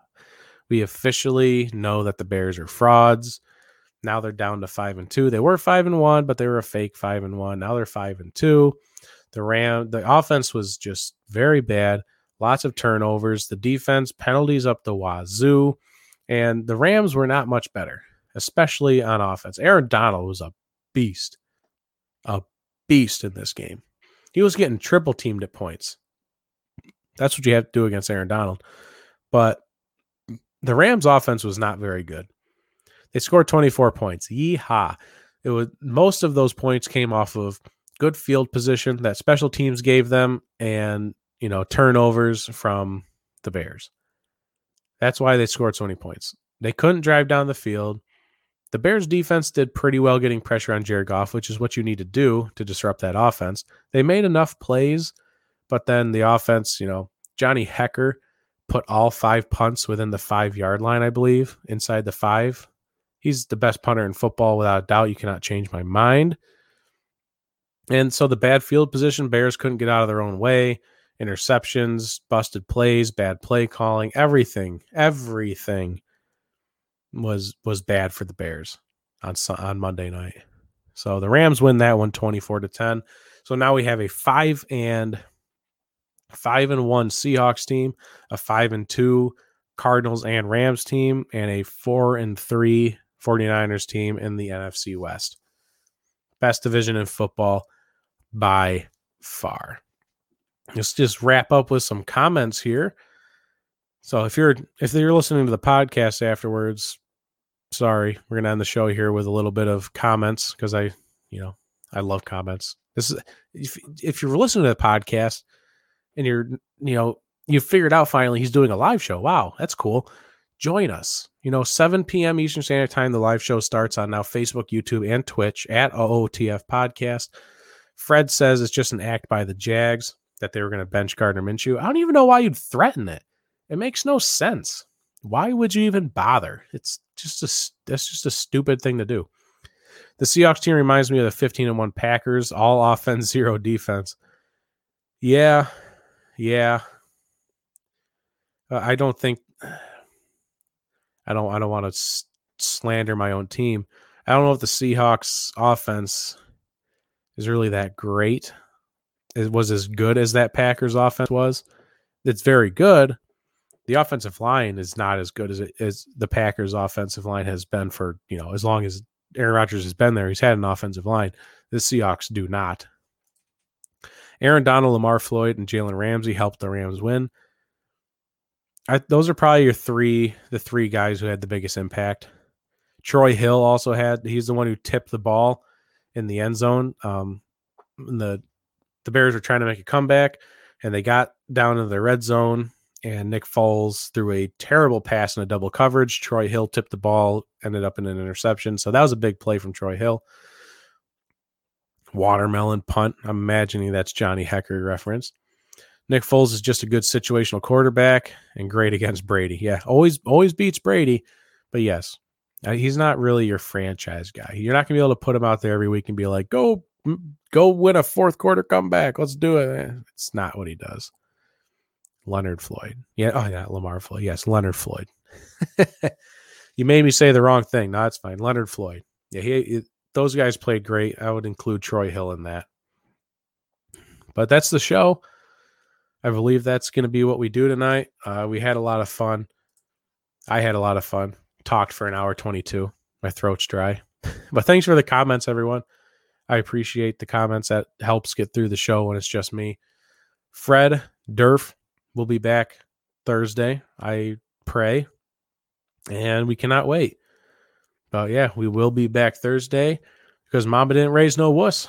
we officially know that the Bears are frauds. Now they're down to five and two. They were five and one, but they were a fake five and one. Now they're five and two. The Ram the offense was just very bad lots of turnovers. The defense, penalties up the wazoo. And the Rams were not much better, especially on offense. Aaron Donald was a beast, a beast in this game. He was getting triple teamed at points. That's what you have to do against Aaron Donald. But the Rams offense was not very good. They scored 24 points. Yeehaw. It was most of those points came off of good field position that special teams gave them and you know, turnovers from the Bears. That's why they scored so many points. They couldn't drive down the field. The Bears defense did pretty well getting pressure on Jared Goff, which is what you need to do to disrupt that offense. They made enough plays, but then the offense, you know, Johnny Hekker put all five punts within the five yard line, I believe, inside the five. He's the best punter in football without a doubt. You cannot change my mind. And so the bad field position, Bears couldn't get out of their own way interceptions, busted plays, bad play calling, everything, everything was was bad for the Bears on on Monday night. So the Rams win that one 24 to 10. So now we have a 5 and 5 and 1 Seahawks team, a 5 and 2 Cardinals and Rams team and a 4 and 3 49ers team in the NFC West. Best division in football by far let's just wrap up with some comments here. So if you're if you're listening to the podcast afterwards, sorry, we're gonna end the show here with a little bit of comments because I, you know, I love comments. This is if if you're listening to the podcast and you're you know you figured out finally he's doing a live show. Wow, that's cool. Join us. You know, 7 p.m. Eastern Standard Time. The live show starts on now Facebook, YouTube, and Twitch at OOTF Podcast. Fred says it's just an act by the Jags that they were going to bench Gardner Minshew. I don't even know why you'd threaten it. It makes no sense. Why would you even bother? It's just a that's just a stupid thing to do. The Seahawks team reminds me of the 15 and 1 Packers, all offense, zero defense. Yeah. Yeah. I don't think I don't I don't want to slander my own team. I don't know if the Seahawks offense is really that great it was as good as that Packers offense was. It's very good. The offensive line is not as good as it as the Packers offensive line has been for, you know, as long as Aaron Rodgers has been there. He's had an offensive line. The Seahawks do not. Aaron Donald, Lamar Floyd, and Jalen Ramsey helped the Rams win. I, those are probably your three, the three guys who had the biggest impact. Troy Hill also had. He's the one who tipped the ball in the end zone. Um, the the Bears were trying to make a comeback and they got down into the red zone and Nick Foles threw a terrible pass in a double coverage. Troy Hill tipped the ball, ended up in an interception. So that was a big play from Troy Hill. Watermelon punt. I'm imagining that's Johnny Hekker reference. Nick Foles is just a good situational quarterback and great against Brady. Yeah, always always beats Brady, but yes, uh, he's not really your franchise guy. You're not gonna be able to put him out there every week and be like, "Go, go win a fourth quarter comeback. Let's do it." Eh, it's not what he does. Leonard Floyd. Yeah. Oh, yeah. Lamar Floyd. Yes. Leonard Floyd. you made me say the wrong thing. No, it's fine. Leonard Floyd. Yeah. He, those guys played great. I would include Troy Hill in that. But that's the show. I believe that's going to be what we do tonight. Uh, we had a lot of fun. I had a lot of fun. Talked for an hour 22. My throat's dry. but thanks for the comments, everyone. I appreciate the comments. That helps get through the show when it's just me. Fred Durf will be back Thursday. I pray. And we cannot wait. But yeah, we will be back Thursday because Mama didn't raise no wuss.